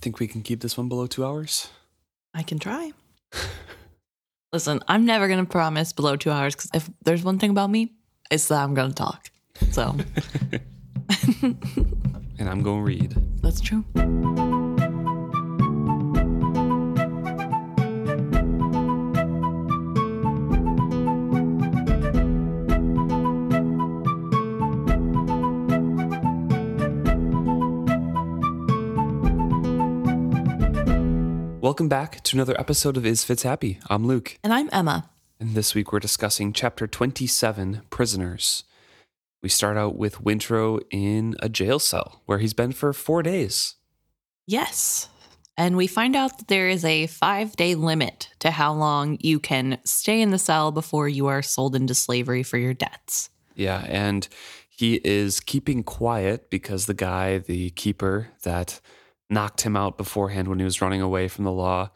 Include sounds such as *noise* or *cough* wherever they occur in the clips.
think we can keep this one below two hours. I can try. *laughs* Listen, I'm never going to promise below two hours because if there's one thing about me, it's that I'm going to talk. So *laughs* And I'm going to read. that's true. Welcome back to another episode of Is Fitz Happy. I'm Luke, And I'm Emma. and this week we're discussing chapter 27 Prisoners. We start out with Wintrow in a jail cell where he's been for four days. Yes. And we find out that there is a five day limit to how long you can stay in the cell before you are sold into slavery for your debts. Yeah, and he is keeping quiet because the guy, the keeper that knocked him out beforehand when he was running away from the law,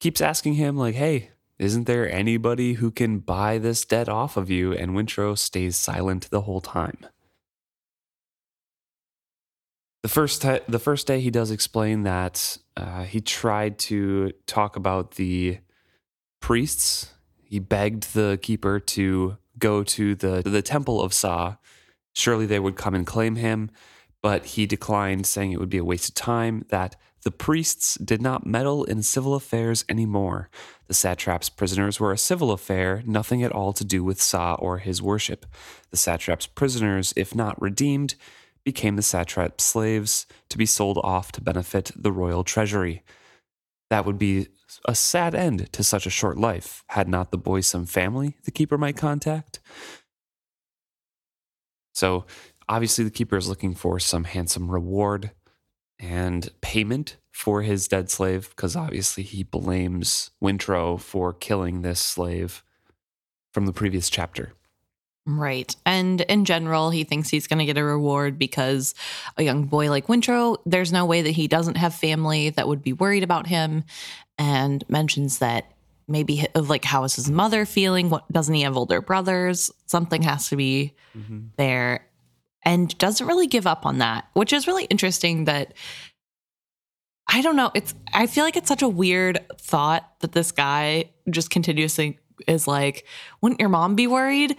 keeps asking him, like, hey, isn't there anybody who can buy this debt off of you? And Wintrow stays silent the whole time. The first, ti the first day, he does explain that uh, he tried to talk about the priests. He begged the keeper to go to the the temple of Sa. Surely they would come and claim him, but he declined, saying it would be a waste of time. That the priests did not meddle in civil affairs anymore. The satrap's prisoners were a civil affair, nothing at all to do with Sa or his worship. The satrap's prisoners, if not redeemed, became the satrap's slaves to be sold off to benefit the royal treasury. That would be a sad end to such a short life, had not the boy some family the keeper might contact. So, obviously, the keeper is looking for some handsome reward and payment for his dead slave, because obviously he blames Wintrow for killing this slave from the previous chapter. Right. And in general, he thinks he's going to get a reward because a young boy like Wintrow, there's no way that he doesn't have family that would be worried about him. And mentions that maybe of like how is his mother feeling? What doesn't he have older brothers? Something has to be mm-hmm. there. And doesn't really give up on that, which is really interesting that I don't know. It's I feel like it's such a weird thought that this guy just continuously is like, wouldn't your mom be worried?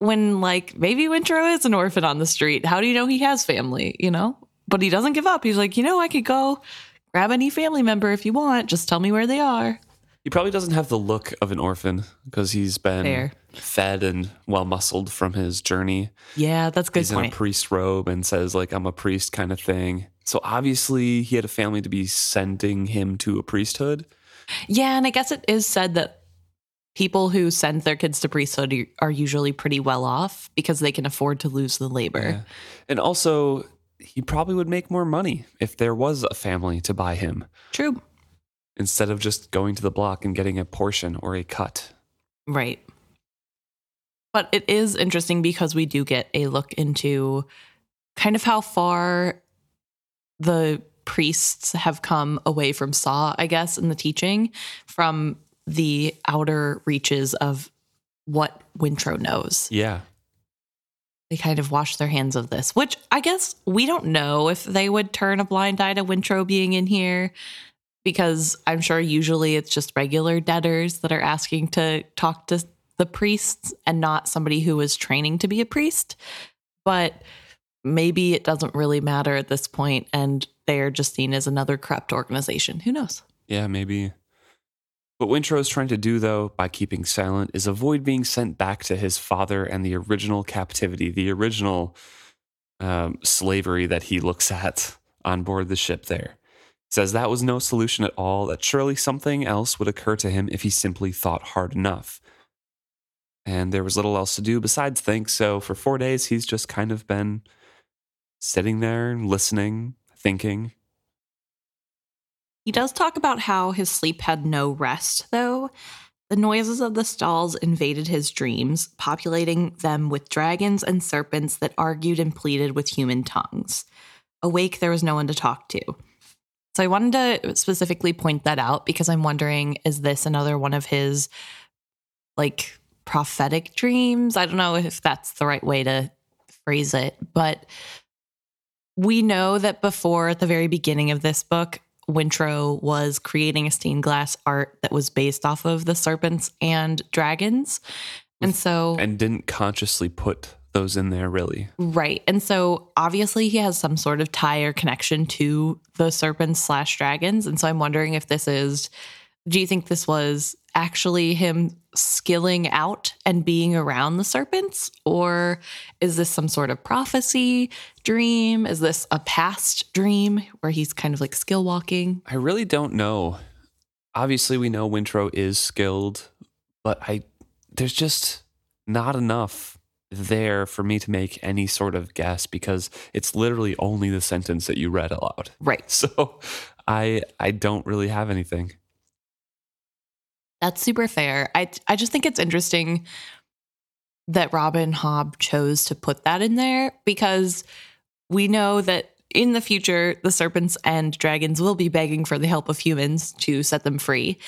When like maybe Wintrow is an orphan on the street. How do you know he has family? You know? But he doesn't give up. He's like, you know, I could go grab any family member if you want. Just tell me where they are. He probably doesn't have the look of an orphan because he's been Fair. fed and well muscled from his journey. Yeah, that's good he's in a point. priest robe and says like I'm a priest kind of thing. So obviously he had a family to be sending him to a priesthood. Yeah, and I guess it is said that people who send their kids to priesthood are usually pretty well off because they can afford to lose the labor. Yeah. And also he probably would make more money if there was a family to buy him True. Instead of just going to the block and getting a portion or a cut. Right. But it is interesting because we do get a look into kind of how far the priests have come away from Sa, I guess, in the teaching from the outer reaches of what Wintrow knows. Yeah. They kind of wash their hands of this, which I guess we don't know if they would turn a blind eye to Wintrow being in here because I'm sure usually it's just regular debtors that are asking to talk to the priests and not somebody who is training to be a priest. But maybe it doesn't really matter at this point and they're just seen as another corrupt organization. Who knows? Yeah, maybe. What Wintrow is trying to do, though, by keeping silent, is avoid being sent back to his father and the original captivity, the original um, slavery that he looks at on board the ship there. Says that was no solution at all, that surely something else would occur to him if he simply thought hard enough. And there was little else to do besides think, so for four days, he's just kind of been sitting there, listening, thinking. He does talk about how his sleep had no rest, though. The noises of the stalls invaded his dreams, populating them with dragons and serpents that argued and pleaded with human tongues. Awake, there was no one to talk to. So I wanted to specifically point that out because I'm wondering is this another one of his like prophetic dreams? I don't know if that's the right way to phrase it, but we know that before at the very beginning of this book, Wintrow was creating a stained glass art that was based off of the serpents and dragons. And so And didn't consciously put those in there really. Right. And so obviously he has some sort of tie or connection to the serpents slash dragons. And so I'm wondering if this is do you think this was actually him skilling out and being around the serpents? Or is this some sort of prophecy dream? Is this a past dream where he's kind of like skill walking? I really don't know. Obviously, we know Wintrow is skilled, but I there's just not enough there for me to make any sort of guess because it's literally only the sentence that you read aloud. *laughs* Right. So I I don't really have anything. That's super fair. I I just think it's interesting that Robin Hobb chose to put that in there because we know that in the future the serpents and dragons will be begging for the help of humans to set them free.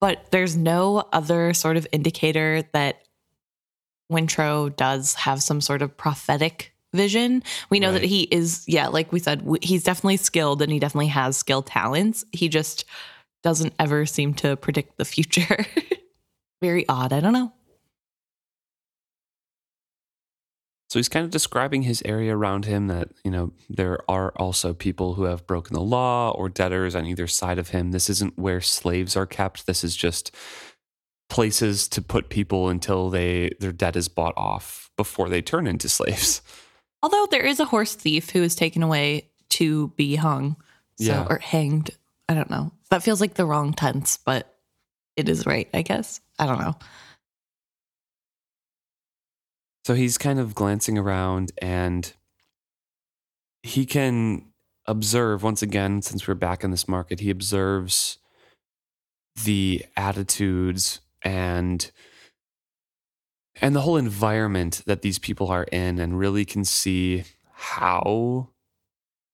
But there's no other sort of indicator that Wintrow does have some sort of prophetic vision. We know Right. that he is, yeah, like we said, he's definitely skilled and he definitely has skill talents. He just doesn't ever seem to predict the future. *laughs* Very odd. I don't know. So he's kind of describing his area around him that, you know, there are also people who have broken the law or debtors on either side of him. This isn't where slaves are kept. This is just places to put people until they their debt is bought off before they turn into slaves. *laughs* Although there is a horse thief who is taken away to be hung. So, Yeah. or hanged. I don't know. That feels like the wrong tense, but it is right, I guess. I don't know. So he's kind of glancing around and he can observe once again, since we're back in this market, he observes the attitudes and and the whole environment that these people are in and really can see how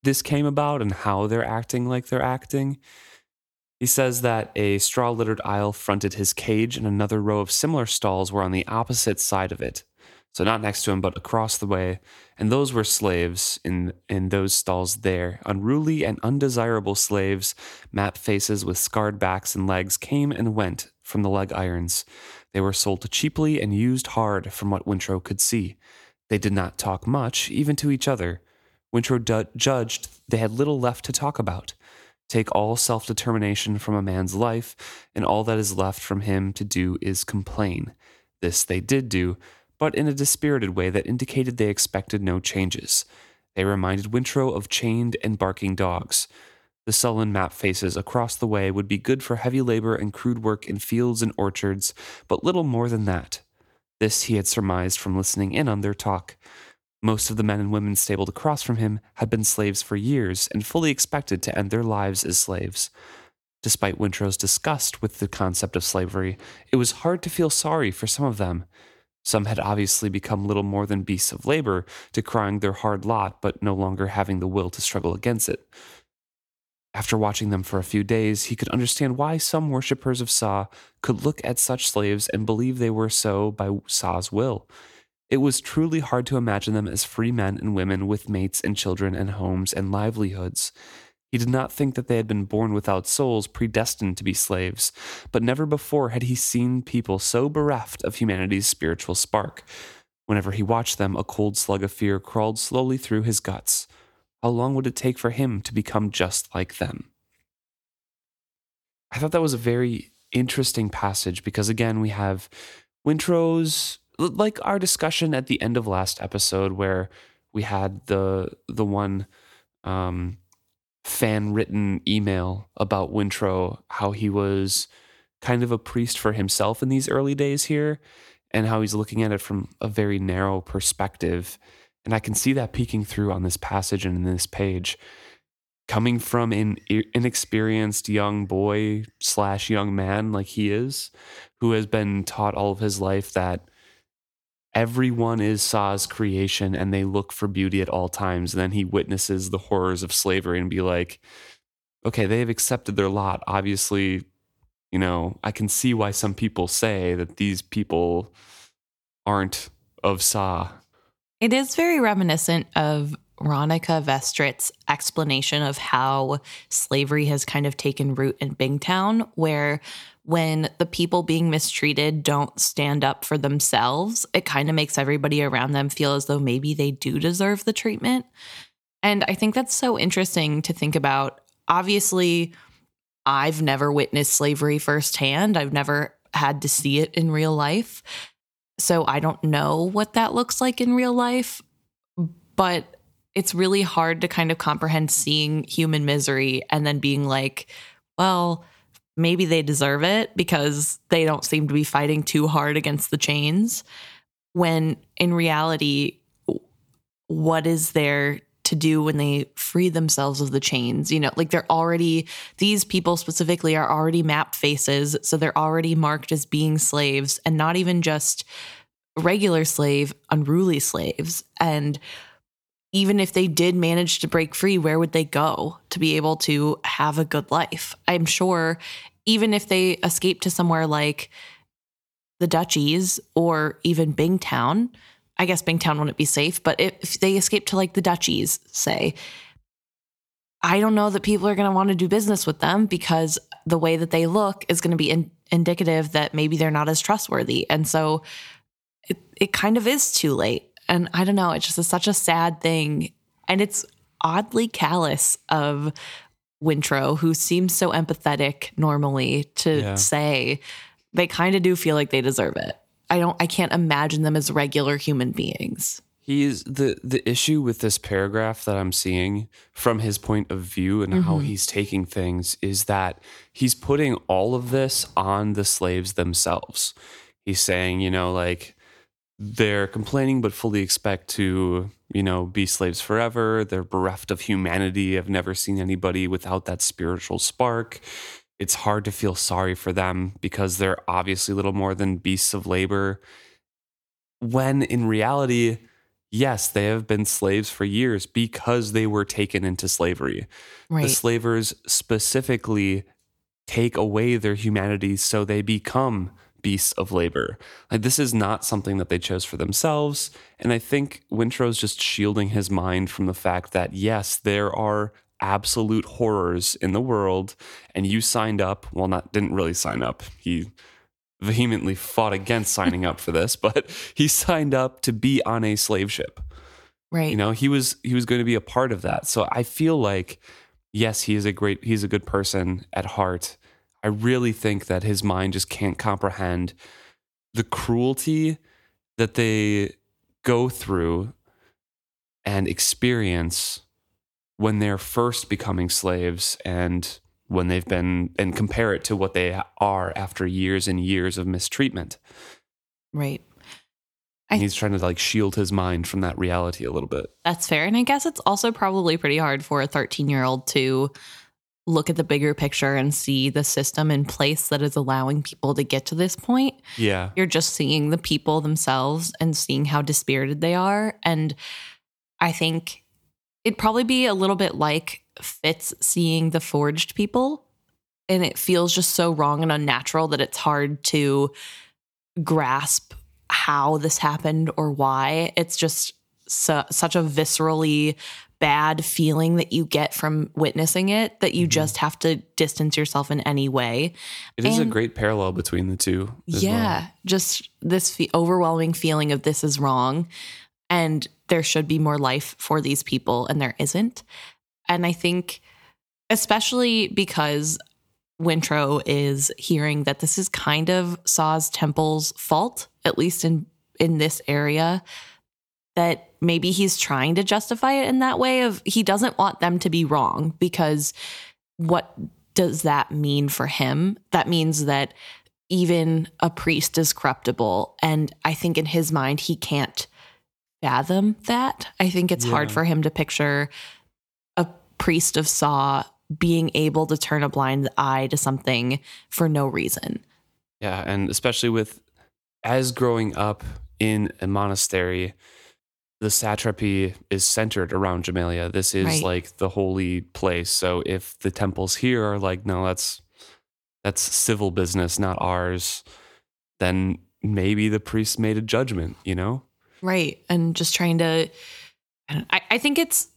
this came about and how they're acting like they're acting. He says that a straw littered aisle fronted his cage and another row of similar stalls were on the opposite side of it so not next to him but across the way. And those were slaves in in those stalls there. Unruly and undesirable slaves map faces with scarred backs and legs came and went from the leg irons. They were sold cheaply and used hard from what wintrow could see. They did not talk much even to each other. Wintrow judged they had little left to talk about. Take all self-determination from a man's life and all that is left from him to do is complain. This they did do but in a dispirited way that indicated they expected no changes. They reminded Wintrow of chained and barking dogs. The sullen map faces across the way would be good for heavy labor and crude work in fields and orchards, but little more than that. This he had surmised from listening in on their talk. Most of the men and women stabled across from him had been slaves for years and fully expected to end their lives as slaves. Despite Wintrow's disgust with the concept of slavery, it was hard to feel sorry for some of them. Some had obviously become little more than beasts of labor, decrying their hard lot, but no longer having the will to struggle against it. After watching them for a few days, he could understand why some worshippers of Sa could look at such slaves and believe they were so by Sa's will. It was truly hard to imagine them as free men and women with mates and children and homes and livelihoods. He did not think that they had been born without souls, predestined to be slaves, but never before had he seen people so bereft of humanity's spiritual spark. Whenever he watched them, a cold slug of fear crawled slowly through his guts. How long would it take for him to become just like them? I thought that was a very interesting passage because, again, we have Wintrow's, like our discussion at the end of last episode, where we had the the one um, fan written email about Wintrow, how he was kind of a priest for himself in these early days here, and how he's looking at it from a very narrow perspective. And I can see that peeking through on this passage and in this page. Coming from an inexperienced young boy slash young man like he is, who has been taught all of his life that everyone is Sa's creation and they look for beauty at all times. And then he witnesses the horrors of slavery and be like, okay, they have accepted their lot. Obviously, you know, I can see why some people say that these people aren't of Sa. It is very reminiscent of Ronica Vestrit's explanation of how slavery has kind of taken root in Bingtown, where when the people being mistreated don't stand up for themselves, it kind of makes everybody around them feel as though maybe they do deserve the treatment. And I think that's so interesting to think about. Obviously, I've never witnessed slavery firsthand, I've never had to see it in real life. So I don't know what that looks like in real life, but it's really hard to kind of comprehend seeing human misery and then being like, well, maybe they deserve it because they don't seem to be fighting too hard against the chains. When in reality, what is there to do when they free themselves of the chains? You know, like they're already, these people specifically are already map faces. So they're already marked as being slaves and not even just regular slave, unruly slaves. And even if they did manage to break free, where would they go to be able to have a good life? I'm sure even if they escape to somewhere like the Duchies or even Bingtown, I guess Bingtown wouldn't be safe, but if they escape to like the Duchies, say, I don't know that people are going to want to do business with them because the way that they look is going to be in- indicative that maybe they're not as trustworthy. And so it, it kind of is too late and I don't know, it's just such a sad thing. And it's oddly callous of Wintrow, who seems so empathetic normally, to yeah. say they kind of do feel like they deserve it. I don't I can't imagine them as regular human beings. He's the the issue with this paragraph that I'm seeing from his point of view and mm-hmm. how he's taking things is that he's putting all of this on the slaves themselves. He's saying, you know, like they're complaining but fully expect to you know be slaves forever. They're bereft of humanity. I've never seen anybody without that spiritual spark. It's hard to feel sorry for them because they're obviously little more than beasts of labor. When in reality yes they have been slaves for years because they were taken into slavery. Right. the slavers specifically take away their humanity so they become beasts of labor. Like this is not something that they chose for themselves. And I think Wintrow's just shielding his mind from the fact that yes, there are absolute horrors in the world, and you signed up. Well, not didn't really sign up. He vehemently fought against *laughs* signing up for this, but he signed up to be on a slave ship. Right. You know, he was he was going to be a part of that. So I feel like yes, he is a great he's a good person at heart I really think that his mind just can't comprehend the cruelty that they go through and experience when they're first becoming slaves and when they've been and compare it to what they are after years and years of mistreatment. Right. And he's trying to like shield his mind from that reality a little bit. That's fair. And I guess it's also probably pretty hard for a 13 year old to look at the bigger picture and see the system in place that is allowing people to get to this point. Yeah. You're just seeing the people themselves and seeing how dispirited they are. And I think it'd probably be a little bit like Fitz seeing the forged people. And it feels just so wrong and unnatural that it's hard to grasp how this happened or why. It's just su- such a viscerally bad feeling that you get from witnessing it that you mm-hmm. just have to distance yourself in any way. It is and, a great parallel between the two. Yeah, well. just this fe- overwhelming feeling of this is wrong and there should be more life for these people and there isn't. And I think especially because Wintrow is hearing that this is kind of Sa's Temple's fault, at least in in this area that maybe he's trying to justify it in that way of he doesn't want them to be wrong because what does that mean for him? That means that even a priest is corruptible and i think in his mind he can't fathom that. I think it's yeah. hard for him to picture a priest of Sa being able to turn a blind eye to something for no reason. Yeah and especially with as growing up in a monastery the satrapy is centered around Jamaillia. This is right. like the holy place. So if the temples here are like, no, that's that's civil business, not ours, then maybe the priest made a judgment, you know? Right. And just trying to I, I think it's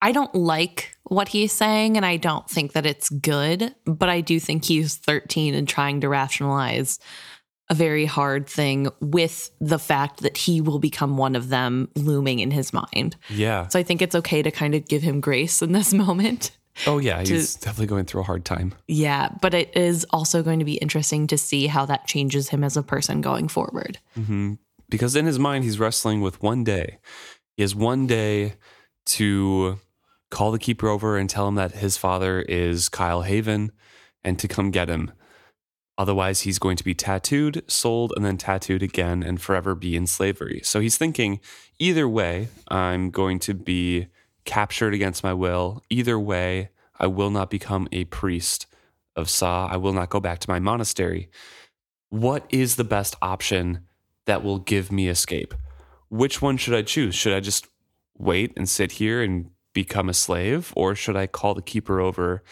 I don't like what he's saying and I don't think that it's good, but I do think he's 13 and trying to rationalize a very hard thing with the fact that he will become one of them looming in his mind. Yeah. So I think it's okay to kind of give him grace in this *laughs* moment. Oh yeah, he's definitely going through a hard time. Yeah, but it is also going to be interesting to see how that changes him as a person going forward. hmm Because in his mind, he's wrestling with one day. He has one day to call the keeper over and tell him that his father is Kyle Haven and to come get him. Otherwise, he's going to be tattooed, sold, and then tattooed again and forever be in slavery. So he's thinking either way, I'm going to be captured against my will. Either way, I will not become a priest of Sa. I will not go back to my monastery. What is the best option that will give me escape? Which one should I choose? Should I just wait and sit here and become a slave, or should I call the keeper over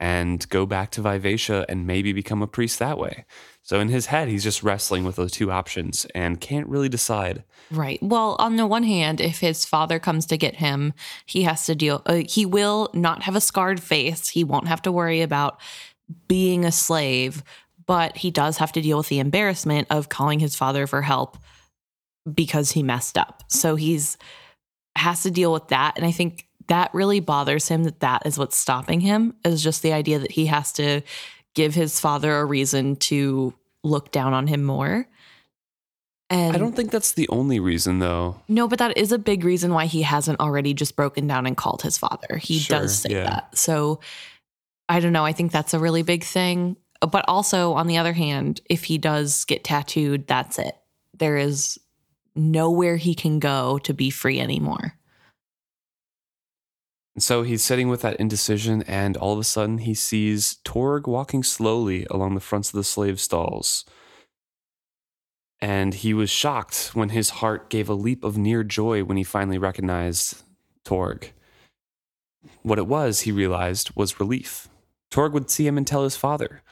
and go back to Vivacia and maybe become a priest that way? So in his head, he's just wrestling with those two options and can't really decide. Right. Well, on the one hand, if his father comes to get him, he has to deal, uh, he will not have a scarred face. He won't have to worry about being a slave, but he does have to deal with the embarrassment of calling his father for help because he messed up. So he's has to deal with that. And I think that really bothers him that that is what's stopping him is just the idea that he has to give his father a reason to look down on him more. And I don't think that's the only reason, though. no, but that is a big reason why he hasn't already just broken down and called his father. He Sure, does say yeah. that. So I don't know. I think that's a really big thing. But also, on the other hand, if he does get tattooed, that's it. There is nowhere he can go to be free anymore. And so he's sitting with that indecision, and all of a sudden he sees Torg walking slowly along the fronts of the slave stalls. And he was shocked when his heart gave a leap of near joy when he finally recognized Torg. What it was, he realized, was relief. Torg would see him and tell his father.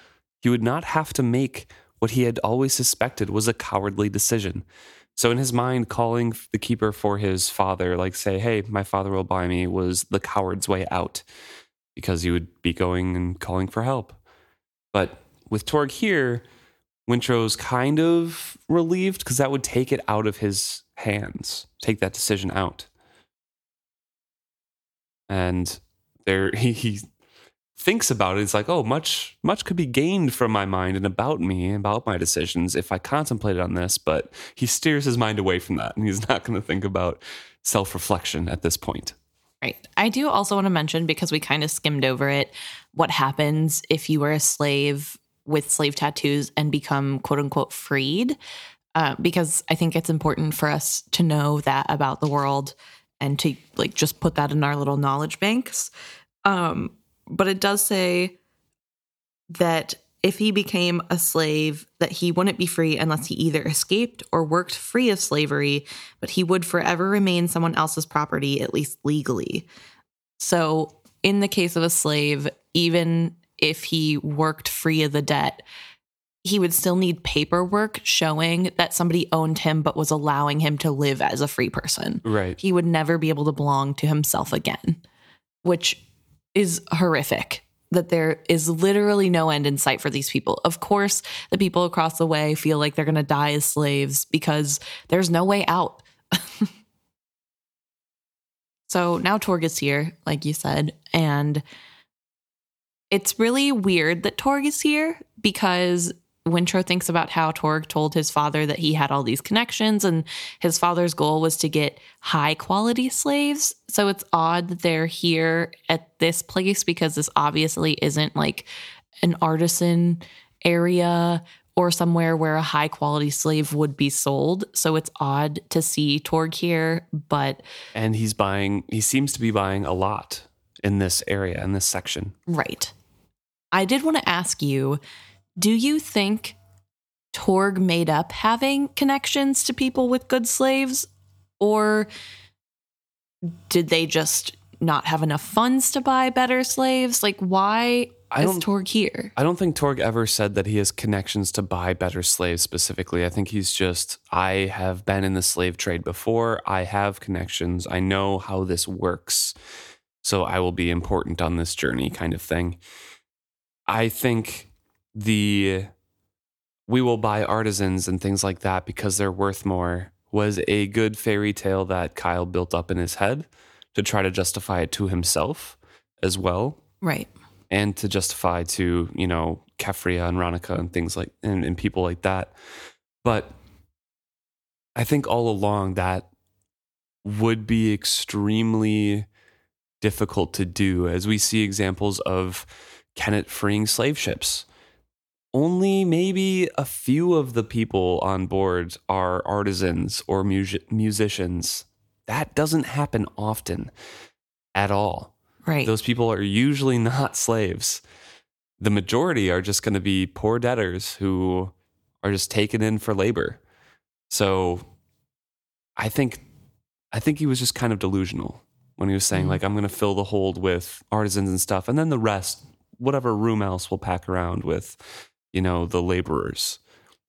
He would not have to make what he had always suspected was a cowardly decision. So in his mind, calling the keeper for his father, like say, "Hey, my father will buy me," was the coward's way out, because he would be going and calling for help. But with Torg here, Wintrow's kind of relieved because that would take it out of his hands, take that decision out. And there, *laughs* he, he thinks about it. It's like, oh, much much could be gained from my mind and about me and about my decisions if I contemplated on this. But he steers his mind away from that, and he's *laughs* not going to think about self reflection at this point. Right. I do also want to mention because we kind of skimmed over it what happens if you were a slave with slave tattoos and become quote unquote freed. Uh, because I think it's important for us to know that about the world and to like just put that in our little knowledge banks. Um, but it does say that if he became a slave, that he wouldn't be free unless he either escaped or worked free of slavery, but he would forever remain someone else's property, at least legally. So, in the case of a slave, even if he worked free of the debt, he would still need paperwork showing that somebody owned him but was allowing him to live as a free person. Right. He would never be able to belong to himself again, which is horrific. That there is literally no end in sight for these people. Of course, the people across the way feel like they're going to die as slaves because there's no way out. *laughs* so now Torg is here, like you said, and it's really weird that Torg is here because Wintrow thinks about how Torg told his father that he had all these connections and his father's goal was to get high quality slaves. So it's odd that they're here at this place because this obviously isn't like an artisan area or somewhere where a high quality slave would be sold. So it's odd to see Torg here, but And he's buying, he seems to be buying a lot in this area, in this section. Right. I did want to ask you do you think Torg made up having connections to people with good slaves? Or did they just not have enough funds to buy better slaves? Like, why I is don't Torg here? I don't think Torg ever said that he has connections to buy better slaves specifically. I think he's just, I have been in the slave trade before. I have connections. I know how this works. So I will be important on this journey kind of thing. I think the we will buy artisans and things like that because they're worth more was a good fairy tale that Kyle built up in his head to try to justify it to himself as well Right. and to justify to you know Keffria and Ronica and things like and, and people like that. But I think all along that would be extremely difficult to do, as we see examples of Kennit freeing slave ships. Only maybe a few of the people on board are artisans or music- musicians. That doesn't happen often at all Right. those people are usually not slaves. The majority are just going to be poor debtors who are just taken in for labor. So I think I think he was just kind of delusional when he was saying Mhm. like I'm going to fill the hold with artisans and stuff and then the rest whatever room else we'll pack around with you know the laborers.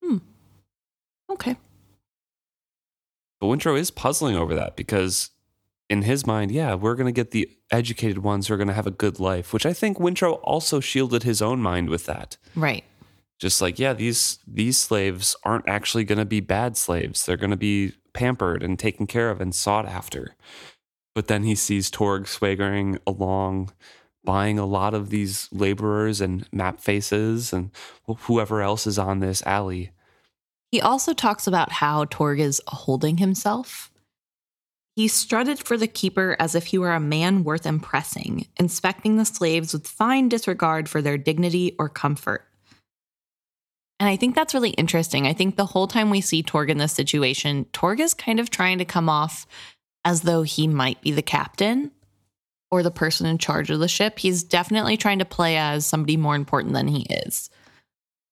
Hmm. okay. But Wintrow is puzzling over that because in his mind, yeah, we're going to get the educated ones who are going to have a good life, which I think Wintrow also shielded his own mind with that. Right. Just like, yeah, these these slaves aren't actually going to be bad slaves. They're going to be pampered and taken care of and sought after. But then he sees Torg swaggering along, buying a lot of these laborers and map faces and whoever else is on this alley. He also talks about how Torg is holding himself. He strutted for the keeper as if he were a man worth impressing, inspecting the slaves with fine disregard for their dignity or comfort. And I think that's really interesting. I think the whole time we see Torg in this situation, Torg is kind of trying to come off as though he might be the captain or the person in charge of the ship. He's definitely trying to play as somebody more important than he is.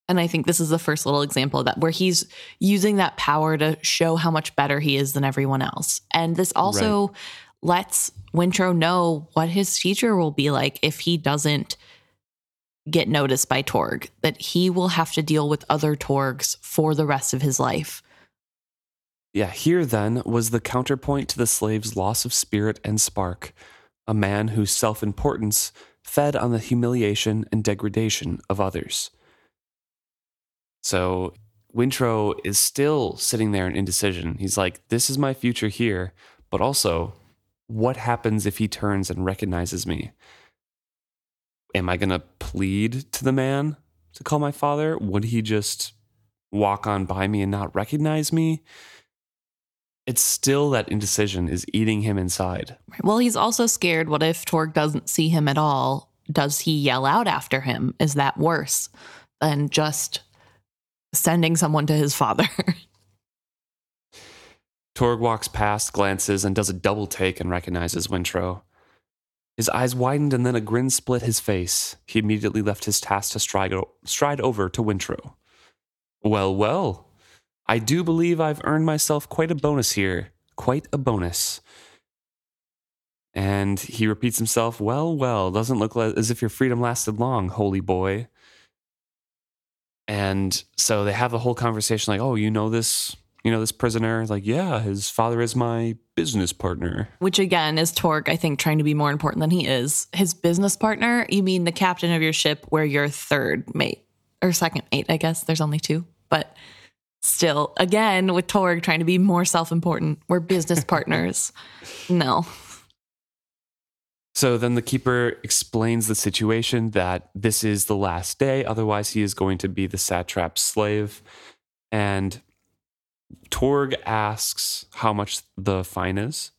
And I think this is the first little example of that where he's using that power to show how much better he is than everyone else. And this also lets Wintrow know what his future will be like if he doesn't get noticed by Torg, that he will have to deal with other Torgs for the rest of his life. Yeah, here then was the counterpoint to the slave's loss of spirit and spark, a man whose self importance fed on the humiliation and degradation of others. So Wintrow is still sitting there in indecision. He's like, This is my future here, but also, what happens if he turns and recognizes me? Am I going to plead to the man to call my father? Would he just walk on by me and not recognize me? It's still that indecision is eating him inside. Well, he's also scared. What if Torg doesn't see him at all? Does he yell out after him? Is that worse than just sending someone to his father? *laughs* Torg walks past, glances, and does a double take and recognizes Wintrow. His eyes widened and then a grin split his face. He immediately left his task to stride, stride over to Wintrow. Well, well, I do believe I've earned myself quite a bonus here. Quite a bonus. And he repeats himself, Well, well, doesn't look as if your freedom lasted long, holy boy. And so they have a whole conversation like, Oh, you know this, you know this prisoner? Like, yeah, his father is my business partner. Which again is Torg, I think, trying to be more important than he is. His business partner, you mean the captain of your ship where you're third mate or second mate, I guess. There's only two. But still, again, with Torg trying to be more self important, we're business *laughs* partners. No. So then the keeper explains the situation that this is the last day, otherwise, he is going to be the satrap's slave. And Torg asks how much the fine is.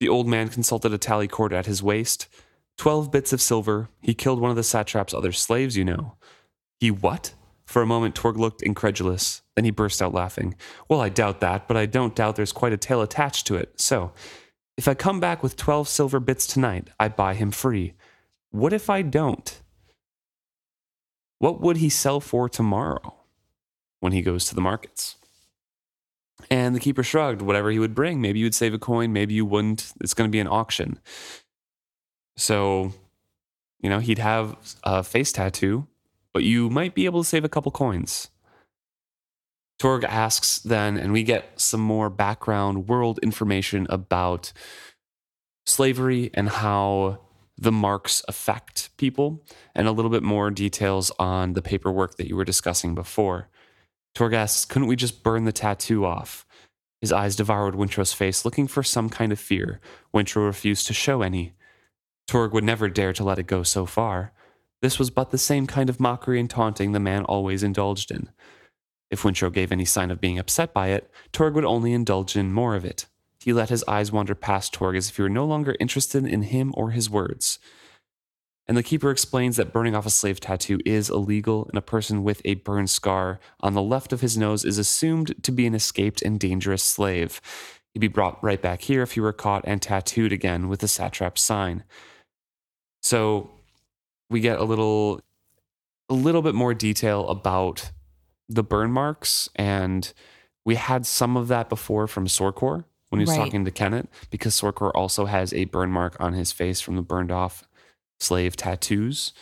The old man consulted a tally cord at his waist. Twelve bits of silver. He killed one of the satrap's other slaves, you know. He what? For a moment, Torg looked incredulous. Then he burst out laughing. Well, I doubt that, but I don't doubt there's quite a tale attached to it. So, if I come back with 12 silver bits tonight, I buy him free. What if I don't? What would he sell for tomorrow when he goes to the markets? And the keeper shrugged, whatever he would bring. Maybe you would save a coin, maybe you wouldn't. It's going to be an auction. So You know, he'd have a face tattoo, but you might be able to save a couple coins. Torg asks then, and we get some more background world information about slavery and how the marks affect people, and a little bit more details on the paperwork that you were discussing before. Torg asks, couldn't we just burn the tattoo off? His eyes devoured Wintrow's face, looking for some kind of fear. Wintrow refused to show any. Torg would never dare to let it go so far. This was but the same kind of mockery and taunting the man always indulged in. If Wintrow gave any sign of being upset by it, Torg would only indulge in more of it. He let his eyes wander past Torg as if he were no longer interested in him or his words. And the keeper explains that burning off a slave tattoo is illegal, and a person with a burn scar on the left of his nose is assumed to be an escaped and dangerous slave. He'd be brought right back here if he were caught and tattooed again with the satrap sign. So we get a little a little bit more detail about the burn marks and we had some of that before from Sorkor when he was Right. talking to Kennit because Sorkor also has a burn mark on his face from the burned off slave tattoos.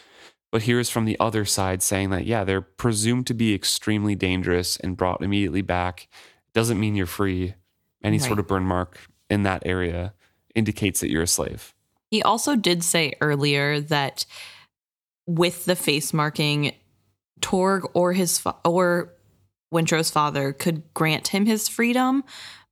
But here's from the other side saying that, yeah, they're presumed to be extremely dangerous and brought immediately back. Doesn't mean you're free. Any sort of burn mark in that area indicates that you're a slave. He also did say earlier that with the face marking, Torg or his fa- or Wintrow's father could grant him his freedom,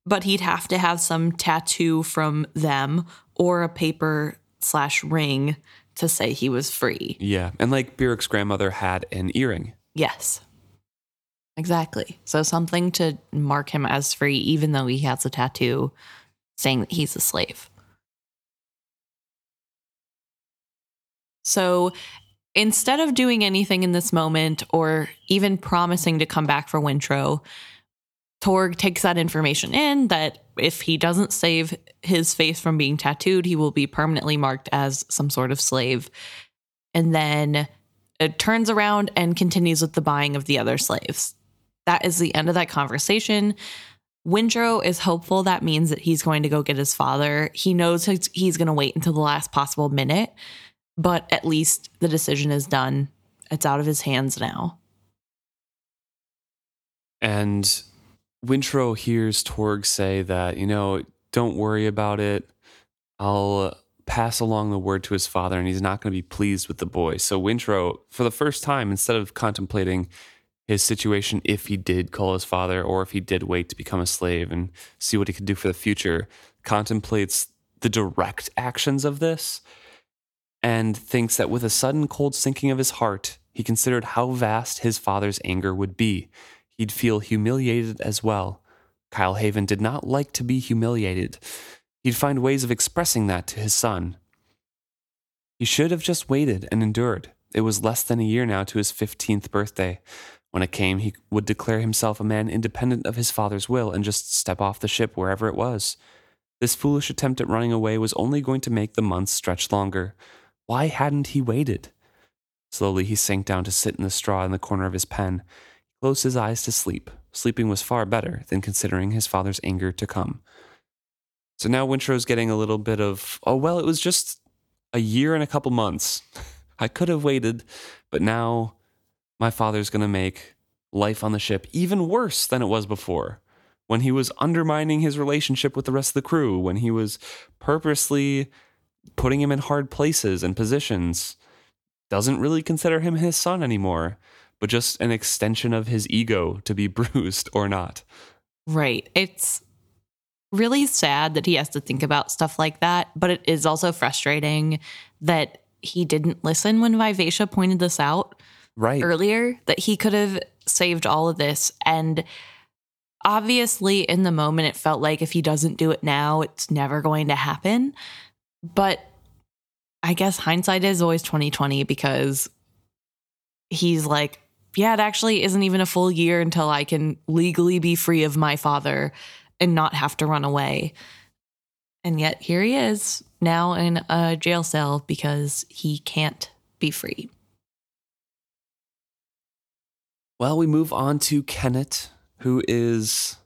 but he'd have to have some tattoo from them or a paper slash ring to say he was free. Yeah. And like Burrich's grandmother had an earring. Yes. Exactly. So something to mark him as free, even though he has a tattoo saying that he's a slave. So instead of doing anything in this moment or even promising to come back for Wintrow, Torg takes that information in that if he doesn't save his face from being tattooed, he will be permanently marked as some sort of slave. And then it turns around and continues with the buying of the other slaves. That is the end of that conversation. Wintrow is hopeful that means that he's going to go get his father. He knows he's going to wait until the last possible minute, but at least the decision is done. It's out of his hands now. And Wintrow hears Torg say that, you know, don't worry about it. I'll pass along the word to his father, and he's not going to be pleased with the boy. So Wintrow, for the first time, instead of contemplating his situation if he did call his father or if he did wait to become a slave and see what he could do for the future, contemplates the direct actions of this and thinks that with a sudden cold sinking of his heart, he considered how vast his father's anger would be. He'd feel humiliated as well. Kyle Haven did not like to be humiliated. He'd find ways of expressing that to his son. He should have just waited and endured. It was less than a year now to his 15th birthday. When it came, he would declare himself a man independent of his father's will and just step off the ship wherever it was. This foolish attempt at running away was only going to make the months stretch longer. Why hadn't he waited? Slowly, he sank down to sit in the straw in the corner of his pen. He closed his eyes to sleep. Sleeping was far better than considering his father's anger to come. So now Wintrow's getting a little bit of, oh, well, it was just a year and a couple months. *laughs* I could have waited, but now my father's going to make life on the ship even worse than it was before. When he was undermining his relationship with the rest of the crew, when he was purposely putting him in hard places and positions, doesn't really consider him his son anymore, but just an extension of his ego to be *laughs* bruised or not. Right. It's really sad that he has to think about stuff like that, but it is also frustrating that he didn't listen when Vivacia pointed this out Right. earlier, that he could have saved all of this. And obviously, in the moment, it felt like if he doesn't do it now, it's never going to happen. But I guess hindsight is always 2020 because he's like, yeah, it actually isn't even a full year until I can legally be free of my father and not have to run away. And yet here he is now in a jail cell because he can't be free. Well, we move on to Kennit, who is,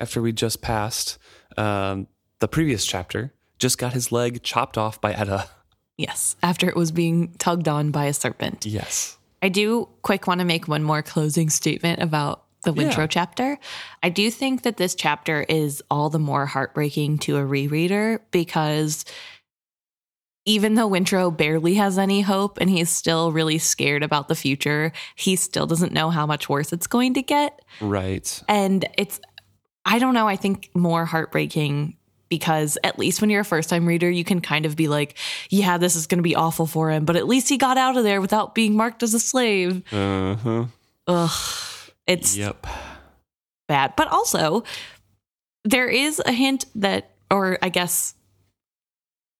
after we just passed um, the previous chapter, just got his leg chopped off by Etta Yes, after it was being tugged on by a serpent. Yes. I do quick want to make one more closing statement about the Wintrow Yeah. chapter. I do think that this chapter is all the more heartbreaking to a rereader because even though Wintrow barely has any hope and he's still really scared about the future, he still doesn't know how much worse it's going to get. Right. And it's, I don't know, I think more heartbreaking because at least when you're a first time reader, you can kind of be like, yeah, this is going to be awful for him, but at least he got out of there without being marked as a slave. Uh huh. Ugh, it's Yep. bad. But also, there is a hint that, or I guess,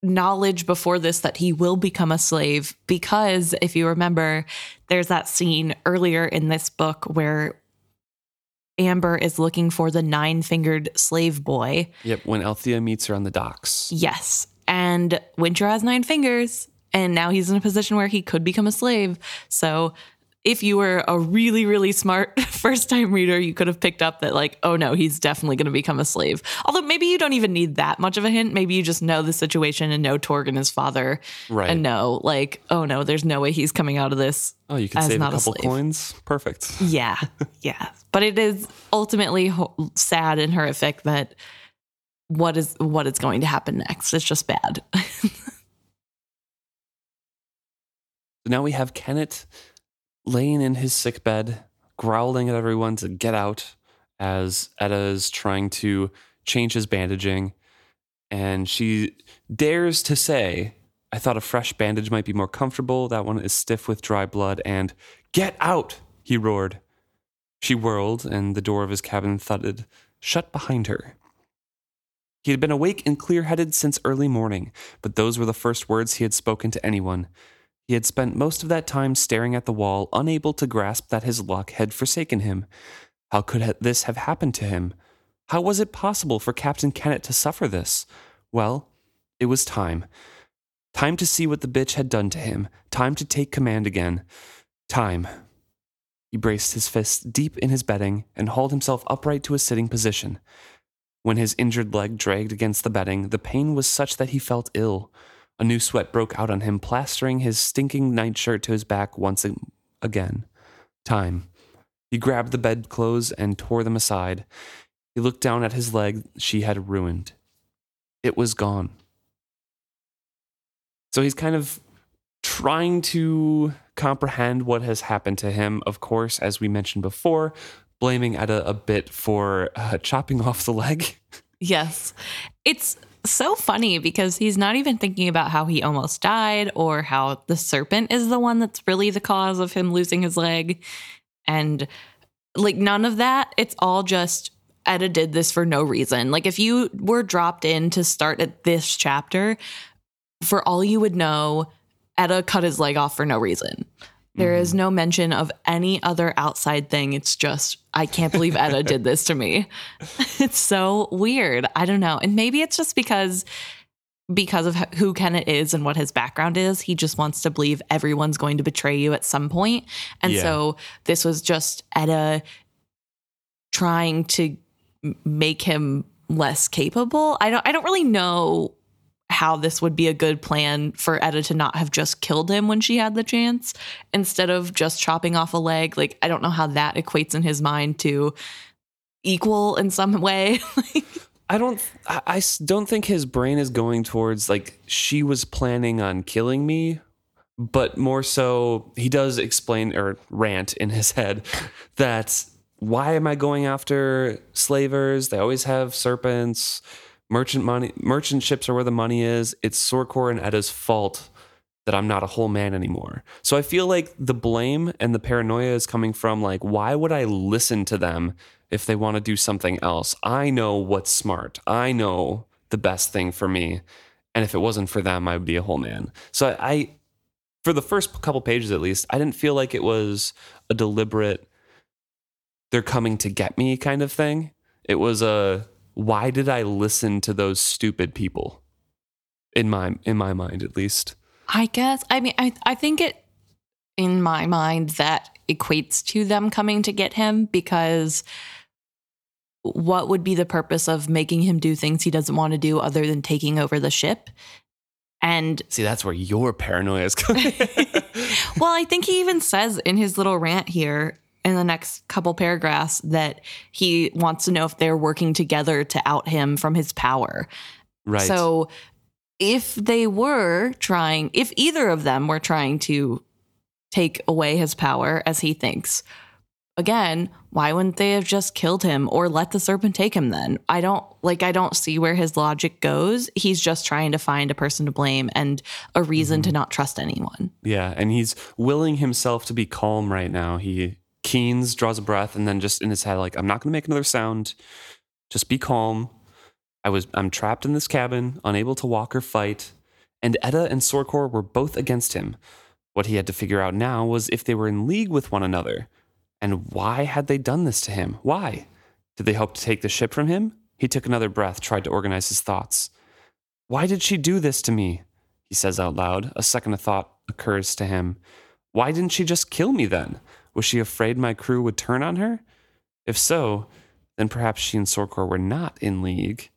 knowledge before this that he will become a slave because if you remember, there's that scene earlier in this book where Amber is looking for the nine fingered slave boy. Yep. When Althea meets her on the docks. Yes. And Wintrow has nine fingers, and now he's in a position where he could become a slave. So if you were a really, really smart *laughs* first time reader, you could have picked up that, like, oh no, he's definitely going to become a slave. Although maybe you don't even need that much of a hint. Maybe you just know the situation and know Torg and his father Right. and know, like, oh no, there's no way he's coming out of this. Oh, you can save a not a couple slave. coins. Perfect. Yeah. *laughs* yeah. But it is ultimately ho- sad and horrific that what is what is going to happen next. It's just bad. *laughs* So now we have Kennit laying in his sick bed, growling at everyone to get out as Etta is trying to change his bandaging. And she dares to say, I thought a fresh bandage might be more comfortable. That one is stiff with dry blood. And get out, he roared. She whirled, and the door of his cabin thudded shut behind her. He had been awake and clear headed since early morning, but those were the first words he had spoken to anyone. He had spent most of that time staring at the wall, unable to grasp that his luck had forsaken him. How could this have happened to him? How was it possible for Captain Kennit to suffer this? Well, it was time. Time to see what the bitch had done to him. Time to take command again. Time. He braced his fists deep in his bedding and hauled himself upright to a sitting position. When his injured leg dragged against the bedding, the pain was such that he felt ill. A new sweat broke out on him, plastering his stinking nightshirt to his back once again. Time. He grabbed the bedclothes and tore them aside. He looked down at his leg she had ruined. It was gone. So he's kind of trying to comprehend what has happened to him, of course, as we mentioned before, blaming Etta a bit for uh, chopping *laughs* off the leg. yes. It's so funny because he's not even thinking about how he almost died or how the serpent is the one that's really the cause of him losing his leg. And like none of that. It's all just Etta did this for no reason. Like if you were dropped in to start at this chapter, for all you would know, Etta cut his leg off for no reason. There is mm-hmm. no mention of any other outside thing. It's just, I can't believe Etta did this to me. *laughs* It's so weird. I don't know. And maybe it's just because because of who Kennit is and what his background is, he just wants to believe everyone's going to betray you at some point. And Yeah. so this was just Etta trying to make him less capable. I don't I don't really know how this would be a good plan for Etta to not have just killed him when she had the chance instead of just chopping off a leg. Like I don't know how that equates in his mind to equal in some way. *laughs* I don't. I don't think his brain is going towards like she was planning on killing me, but more so he does explain or rant in his head *laughs* that why am I going after slavers? They always have serpents. Merchant money, merchant ships are where the money is. It's Sorkor and Etta's fault that I'm not a whole man anymore. So I feel like the blame and the paranoia is coming from like, why would I listen to them if they want to do something else? I know what's smart. I know the best thing for me. And if it wasn't for them, I would be a whole man. So I, for the first couple pages at least, I didn't feel like it was a deliberate, they're coming to get me kind of thing. It was a, why did I listen to those stupid people? In my in my mind, at least. I guess. I mean, I I think it in my mind that equates to them coming to get him because what would be the purpose of making him do things he doesn't want to do other than taking over the ship? And See, that's where your paranoia is coming. *laughs* well, I think he even says in his little rant here in the next couple paragraphs that he wants to know if they're working together to out him from his power. right. So if they were trying, if either of them were trying to take away his power as he thinks, again, why wouldn't they have just killed him or let the serpent take him then? I don't like, I don't see where his logic goes. He's just trying to find a person to blame and a reason to mm-hmm. not trust anyone. Yeah, and he's willing himself to be calm right now. He keens, draws a breath, and then just in his head, like, I'm not gonna make another sound. Just be calm. I was I'm trapped in this cabin, unable to walk or fight, and Etta and Sorkor were both against him. What he had to figure out now was if they were in league with one another. And why had they done this to him? Why? Did they hope to take the ship from him? He took another breath, tried to organize his thoughts. Why did she do this to me? He says out loud. A second of thought occurs to him. Why didn't she just kill me then? Was she afraid my crew would turn on her? If so, then perhaps she and Sorkor were not in league.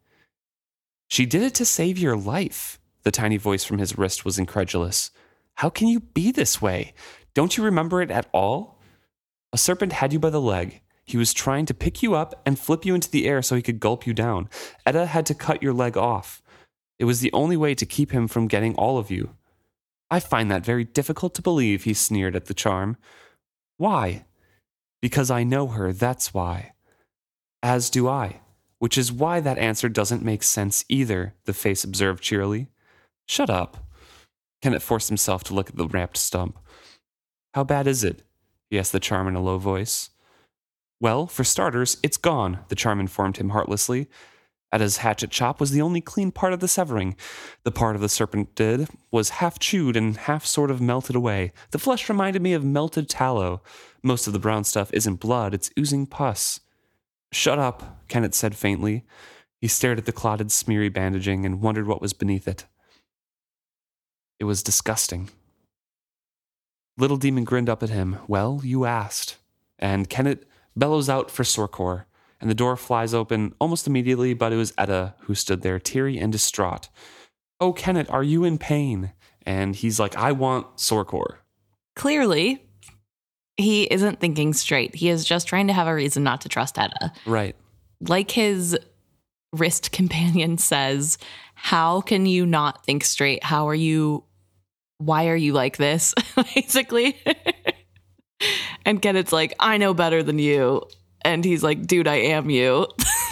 She did it to save your life. The tiny voice from his wrist was incredulous. How can you be this way? Don't you remember it at all? A serpent had you by the leg. He was trying to pick you up and flip you into the air so he could gulp you down. Etta had to cut your leg off. It was the only way to keep him from getting all of you. I find that very difficult to believe, he sneered at the charm. Why? Because I know her, that's why. As do I. Which is why that answer doesn't make sense either, the face observed cheerily. Shut up. Kennit forced himself to look at the wrapped stump. How bad is it? he asked the charm in a low voice. Well, for starters, it's gone, the charm informed him heartlessly. Etta's hatchet chop was the only clean part of the severing. The part of the serpent did was half chewed and half sort of melted away. The flesh reminded me of melted tallow. Most of the brown stuff isn't blood, it's oozing pus. Shut up, Kennit said faintly. He stared at the clotted, smeary bandaging and wondered what was beneath it. It was disgusting. Little Demon grinned up at him. Well, you asked. And Kennit bellows out for Sorkor, and the door flies open almost immediately, but it was Etta who stood there, teary and distraught. Oh, Kennit, are you in pain? And he's like, I want Sorkor. Clearly, he isn't thinking straight. He is just trying to have a reason not to trust Etta. Right. Like his wrist *laughs* companion says, How can you not think straight? How are you? Why are you like this? *laughs* Basically. *laughs* and Kennit's like, I know better than you. And he's like, Dude, I am you. *laughs*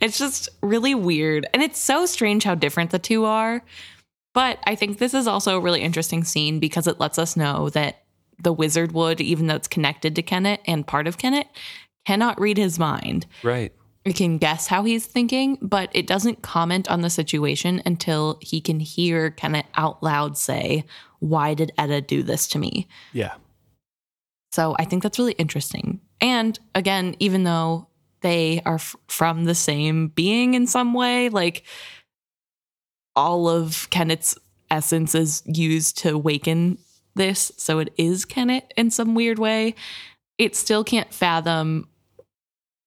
it's just really weird. And it's so strange how different the two are. But I think this is also a really interesting scene because it lets us know that the wizard wood, even though it's connected to Kennit and part of Kennit, cannot read his mind. Right. It can guess how he's thinking, but it doesn't comment on the situation until he can hear Kennit out loud say, Why did Etta do this to me? Yeah. So I think that's really interesting. And again, even though they are f- from the same being in some way, like all of Kennit's essence is used to waken this. So it is Kennit in some weird way. It still can't fathom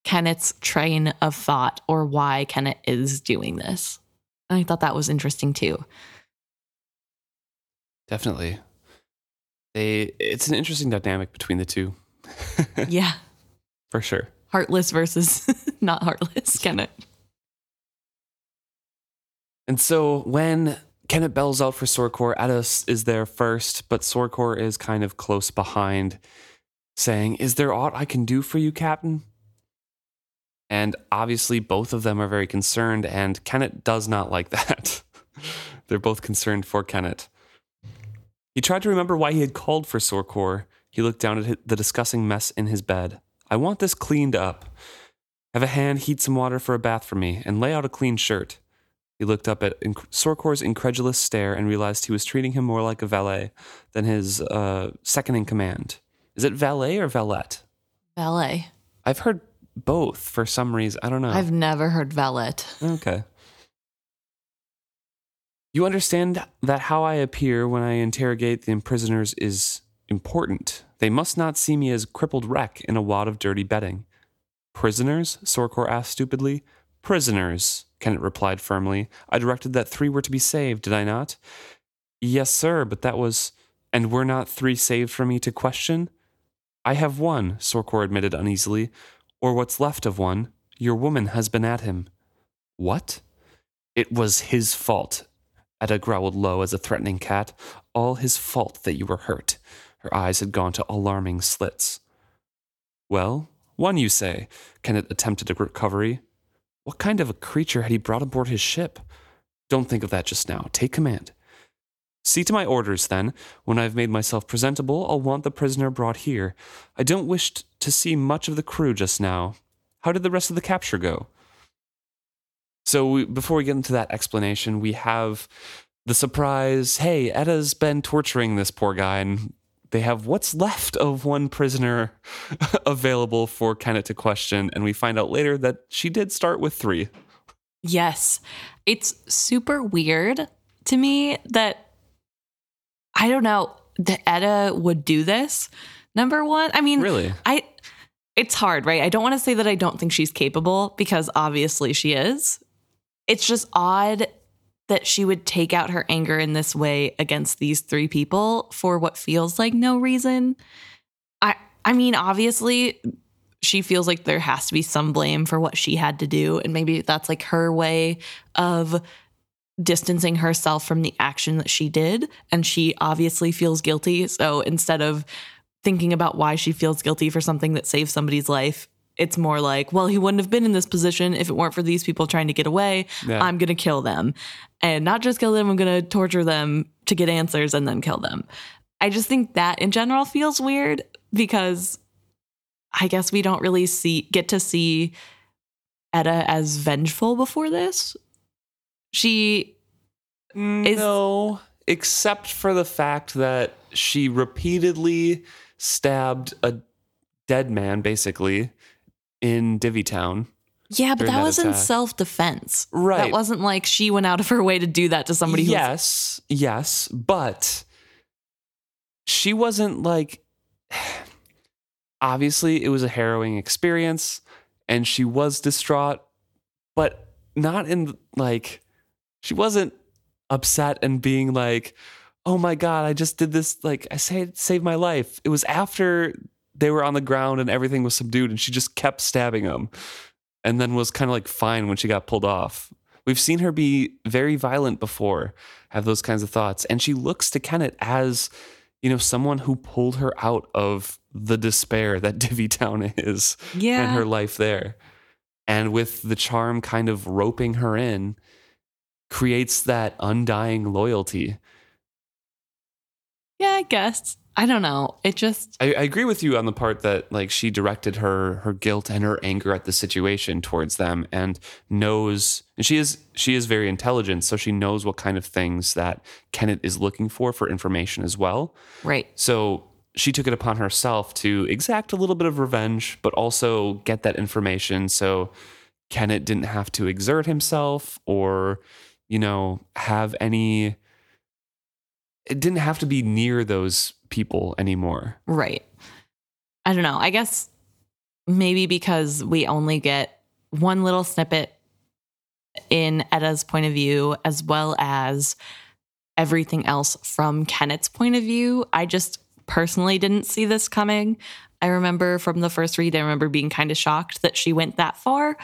Kennit's train of thought or why Kennit is doing this. And I thought that was interesting too. Definitely. They it's an interesting dynamic between the two. *laughs* yeah. For sure. Heartless versus *laughs* not heartless Kennit. And so when Kennit bells out for Sorkor, Addis is there first, but Sorkor is kind of close behind, saying, Is there aught I can do for you, Captain? And obviously, both of them are very concerned, and Kennit does not like *laughs* that. They're both concerned for Kennit. He tried to remember why he had called for Sorkor. He looked down at the disgusting mess in his bed. I want this cleaned up. Have a hand heat some water for a bath for me, and lay out a clean shirt. He looked up at Inc- Sorkor's incredulous stare and realized he was treating him more like a valet than his uh, second in command. Is it valet or valet? Valet. I've heard both for some reason. I don't know. I've never heard valet. Okay. You understand that how I appear when I interrogate the prisoners is important. They must not see me as crippled wreck in a wad of dirty bedding. Prisoners? Sorkor asked stupidly. Prisoners, Kennit replied firmly. I directed that three were to be saved, did I not? Yes, sir, but that was. And were not three saved for me to question? I have one, Sorkor admitted uneasily, or what's left of one. Your woman has been at him. What? It was his fault. Etta growled low as a threatening cat. All his fault that you were hurt. Her eyes had gone to alarming slits. Well, one, you say? Kennit attempted a recovery. What kind of a creature had he brought aboard his ship? Don't think of that just now. Take command. See to my orders, then. When I have made myself presentable, I'll want the prisoner brought here. I don't wish to see much of the crew just now. How did the rest of the capture go? So, we, before we get into that explanation, we have the surprise hey, Etta's been torturing this poor guy, and they have what's left of one prisoner *laughs* available for Kennit to question. And we find out later that she did start with three. Yes. It's super weird to me that I don't know that Etta would do this. Number one, I mean, Really? I it's hard, right? I don't want to say that I don't think she's capable because obviously she is. It's just odd that she would take out her anger in this way against these three people for what feels like no reason. I I mean, obviously she feels like there has to be some blame for what she had to do and maybe that's like her way of distancing herself from the action that she did and she obviously feels guilty so instead of thinking about why she feels guilty for something that saved somebody's life it's more like well he wouldn't have been in this position if it weren't for these people trying to get away. Yeah. i'm going to kill them. And not just kill them i'm going to torture them to get answers and then kill them. I just think that in general feels weird because i guess we don't really see get to see Etta as vengeful before this. She Is- no, except for the fact that she repeatedly stabbed a dead man, basically, in Divvy Town. yeah but that that was in attack. self-defense Right. that wasn't like she went out of her way to do that to somebody who yes, yes, but she wasn't like. *sighs* Obviously, it was a harrowing experience, and she was distraught, but not in like. She wasn't upset and being like, "Oh my god, I just did this! Like, I saved saved my life." It was after they were on the ground and everything was subdued, and she just kept stabbing him, and then was kind of like fine when she got pulled off. We've seen her be very violent before, have those kinds of thoughts. And she looks to Kennit as, you know, someone who pulled her out of the despair that *laughs* Divvy Town is yeah and her life there. And with the charm kind of roping her in, creates that undying loyalty. yeah i guess i don't know. It just I, I agree with you on the part that like she directed her her guilt and her anger at the situation towards them and knows and she is she is very intelligent so she knows what kind of things that Kennit is looking for for information as well. Right. So she took it upon herself to exact a little bit of revenge but also get that information so Kennit didn't have to exert himself or you know have any it didn't have to be near those people anymore Right. I don't know. I guess maybe because we only get one little snippet in Etta's point of view, as well as everything else from Kennit's point of view. I just personally didn't see this coming. I remember from the first read, I remember being kind of shocked that she went that far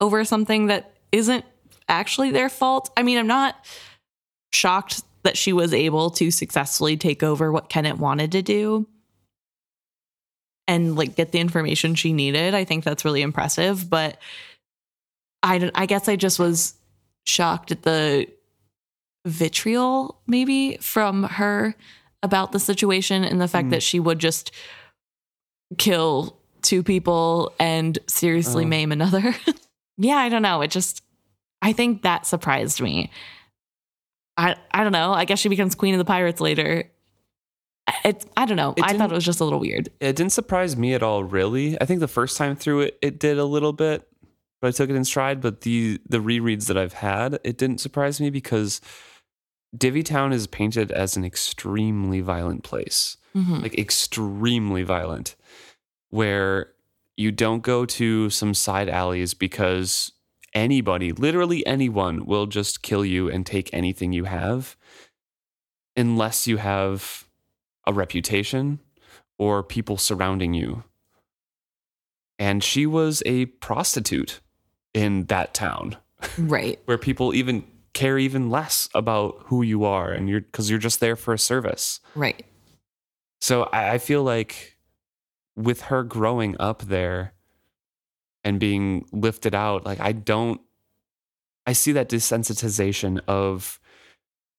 over something that isn't actually their fault. I mean, I'm not shocked that she was able to successfully take over what Kennit wanted to do and like get the information she needed. I think that's really impressive, but I I guess I just was shocked at the vitriol maybe from her about the situation and the fact Mm. that she would just kill two people and seriously Oh. maim another. *laughs* yeah, I don't know. It just I think that surprised me. I I don't know. I guess she becomes queen of the pirates later. It I don't know. It I thought it was just a little weird. It didn't surprise me at all, really. I think the first time through it, it did a little bit, but I took it in stride. But the the rereads that I've had, it didn't surprise me because Divvy Town is painted as an extremely violent place, Mhm. like extremely violent, where you don't go to some side alleys because anybody, literally anyone, will just kill you and take anything you have unless you have a reputation or people surrounding you. And she was a prostitute in that town Right. *laughs* where people even care even less about who you are and you're because you're just there for a service. Right. So I, I feel like with her growing up there and being lifted out, like I don't, I see that desensitization of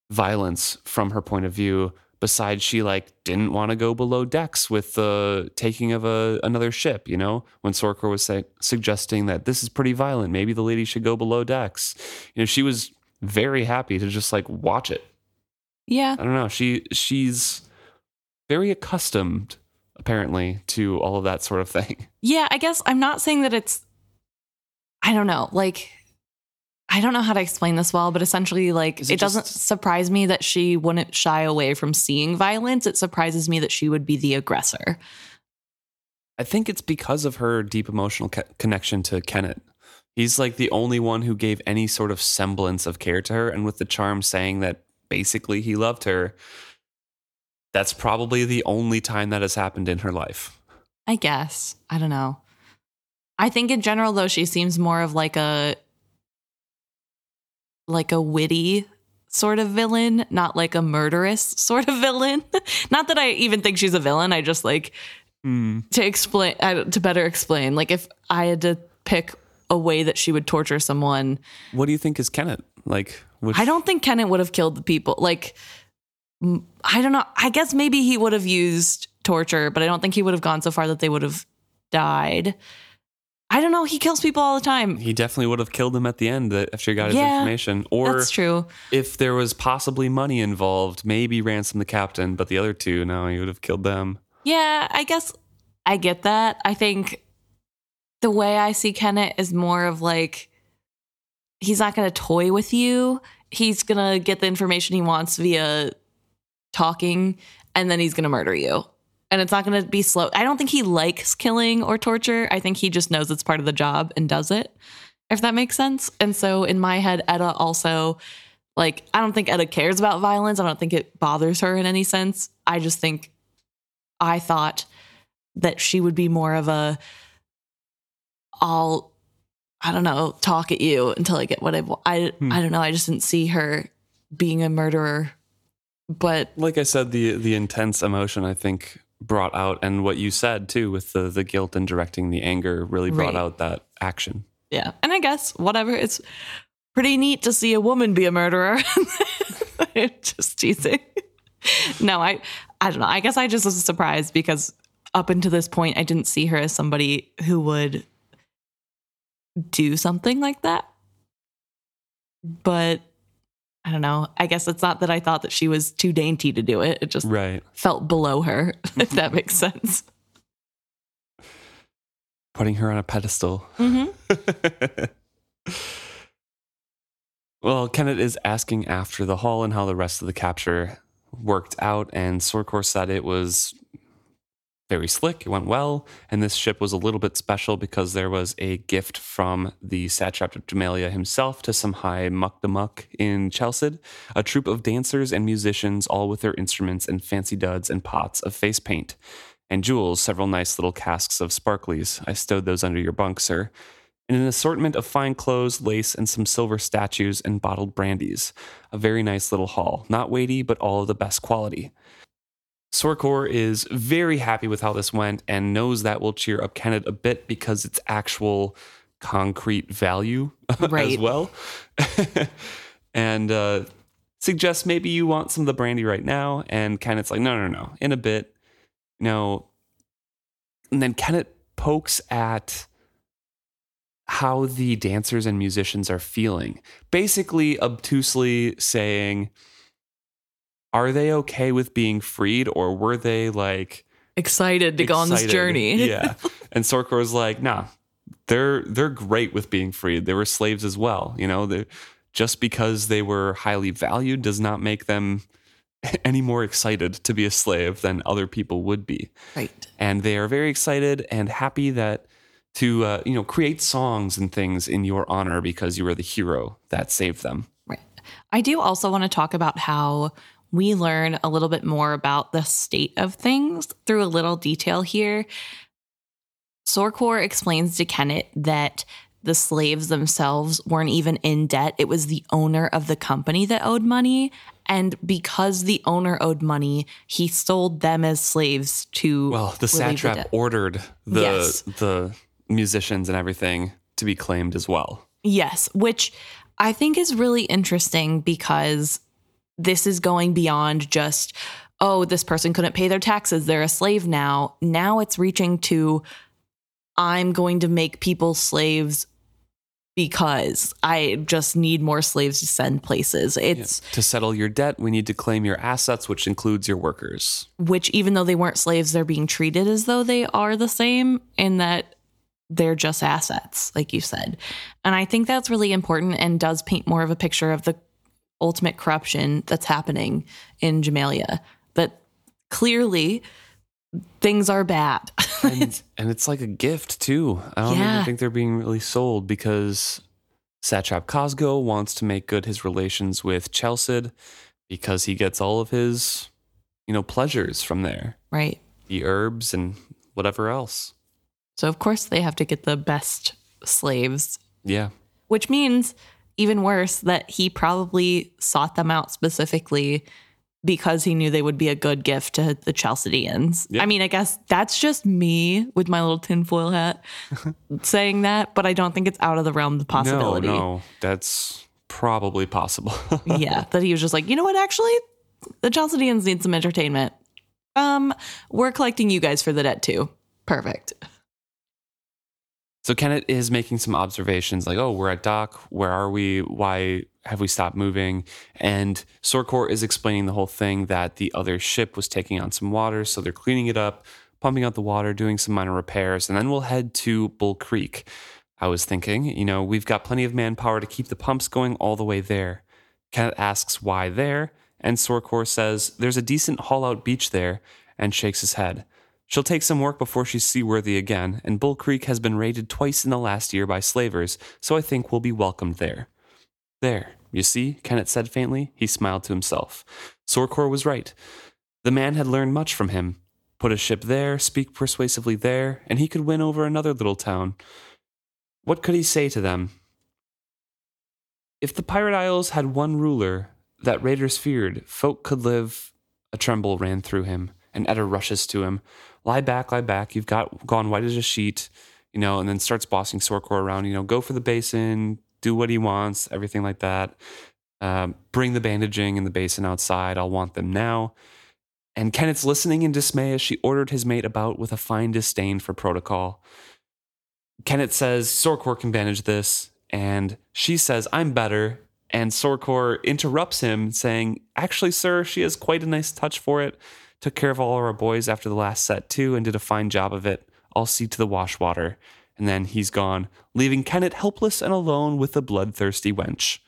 violence from her point of view. Besides, she like didn't want to go below decks with the taking of a another ship. You know, when Sorkor was say, suggesting that this is pretty violent, maybe the lady should go below decks. You know, she was very happy to just like watch it. Yeah. I don't know. She she's very accustomed apparently to all of that sort of thing. *laughs* Yeah, I guess I'm not saying that it's I don't know, like I don't know how to explain this well, but essentially like Is it, it doesn't surprise me that she wouldn't shy away from seeing violence. It surprises me that she would be the aggressor. I think it's because of her deep emotional co- connection to Kennit. He's like the only one who gave any sort of semblance of care to her and with the charm saying that basically he loved her. That's probably the only time that has happened in her life. I guess. I don't know. I think in general though she seems more of like a like a witty sort of villain, not like a murderous *laughs* sort of villain. not that I even think she's a villain. I just like hmm. to explain I, to better explain. Like if I had to pick a way that she would torture someone, What do you think is Kennit? Like which I don't think Kennit would have killed the people. Like, I don't know. I guess maybe he would have used torture, but I don't think he would have gone so far that they would have died. I don't know. He kills people all the time. he definitely would have killed him at the end that- after he got his Yeah, information. Or That's true. if there was possibly money involved, maybe ransom the captain, but the other two, no, he would have killed them. Yeah, I guess I get that. I think the way I see Kennit is more of like he's not going to toy with you. He's going to get the information he wants via talking and then he's going to murder you. And it's not going to be slow. I don't think he likes killing or torture. I think he just knows it's part of the job and does it. If that makes sense. And so in my head Etta also like I don't think Etta cares about violence. I don't think it bothers her in any sense. I just think I thought that she would be more of a I'll I don't know, talk at you until I get what I want. I Hmm. I don't know. I just didn't see her being a murderer. But Like I said, the the intense emotion I think brought out, and what you said too, with the the guilt and directing the anger, really brought Right. out that action. yeah. And I guess whatever. It's pretty neat to see a woman be a murderer. *laughs* just teasing. No, I I don't know. I guess I just was surprised because up until this point I didn't see her as somebody who would do something like that. But I don't know. I guess it's not that I thought that she was too dainty to do it. It just Right. felt below her, *laughs* if that makes sense. Putting her on a pedestal. Mm-hmm. *laughs* well, Kennit is asking after the haul and how the rest of the capture worked out, and Sorkor said it was very slick. It went well, and this ship was a little bit special because there was a gift from the satrap of Jamaillia himself to some high muck the muck in Chalced, a troupe of dancers and musicians, all with their instruments and fancy duds and pots of face paint. And jewels, several nice little casks of sparklies. I stowed those under your bunk, sir and an assortment of fine clothes, lace, and some silver statues and bottled brandies. A very nice little haul. Not weighty, but all of the best quality. Sorkor is very happy with how this went and knows that will cheer up Kennit a bit because it's actual concrete value *laughs* as well. *laughs* and uh, suggests maybe you want some of the brandy right now. And Kennit's like, no, no, no, in a bit. No. And then Kennit pokes at how the dancers and musicians are feeling. Basically, obtusely saying, are they okay with being freed or were they like Excited to go on this journey. *laughs* yeah. *laughs* And Sorkor's like, nah, they're they're great with being freed. They were slaves as well. You know, they just because they were highly valued does not make them *laughs* any more excited to be a slave than other people would be Right. and they are very excited and happy that to uh, you know create songs and things in your honor because you were the hero that saved them. Right. I do also want to talk about how we learn a little bit more about the state of things through a little detail here. Sorkor explains to Kennit that the slaves themselves weren't even in debt. It was the owner of the company that owed money. And because the owner owed money, he sold them as slaves to. Well, the satrap debt. ordered the Yes. the musicians and everything to be claimed as well. Yes, which I think is really interesting because this is going beyond just, oh, this person couldn't pay their taxes. They're a slave now. Now it's reaching to, I'm going to make people slaves because I just need more slaves to send places. It's To settle your debt, we need to claim your assets, which includes your workers. which, even though they weren't slaves, they're being treated as though they are the same in that they're just assets, like you said. And I think that's really important and does paint more of a picture of the ultimate corruption that's happening in Jamaillia. That clearly things are bad. *laughs* and and it's like a gift too. I don't Yeah. even think they're being really sold because Satrap Cosgo wants to make good his relations with Chalced because he gets all of his, you know, pleasures from there. right. The herbs and whatever else. So, of course, they have to get the best slaves, Yeah. which means even worse that he probably sought them out specifically because he knew they would be a good gift to the Chalcedeans. Yep. I mean, I guess that's just me with my little tinfoil hat *laughs* saying that, but I don't think it's out of the realm of possibility. No, no, that's probably possible. *laughs* yeah, that he was just like, you know what, actually, the Chalcedeans need some entertainment. Um, we're collecting you guys for the debt too. Perfect. So Kennit is making some observations like, oh, we're at dock. Where are we? Why have we stopped moving? And Sorkor is explaining the whole thing that the other ship was taking on some water. So they're cleaning it up, pumping out the water, doing some minor repairs, and then we'll head to Bull Creek. I was thinking, you know, we've got plenty of manpower to keep the pumps going all the way there. Kennit asks why there, and Sorkor says there's a decent haul out beach there and shakes his head. She'll take some work before she's seaworthy again, and Bull Creek has been raided twice in the last year by slavers, so I think we'll be welcomed there. There, you see, Kennit said faintly. He smiled to himself. Sorkor was right. The man had learned much from him. Put a ship there, speak persuasively there, and he could win over another little town. What could he say to them? If the Pirate Isles had one ruler that raiders feared, folk could live. A tremble ran through him, and Etta rushes to him. Lie back, lie back. You've got gone white as a sheet, you know, and then starts bossing Sorkor around, you know, go for the basin, do what he wants, everything like that. Um, bring the bandaging and the basin outside. I'll want them now. And Kennit's listening in dismay as she ordered his mate about with a fine disdain for protocol. Kennit says Sorkor can bandage this, and she says, I'm better. And Sorkor interrupts him, saying, Actually, sir, she has quite a nice touch for it. Took care of all our boys after the last set, too, and did a fine job of it. I'll see to the wash water. And then he's gone, leaving Kennit helpless and alone with the bloodthirsty wench.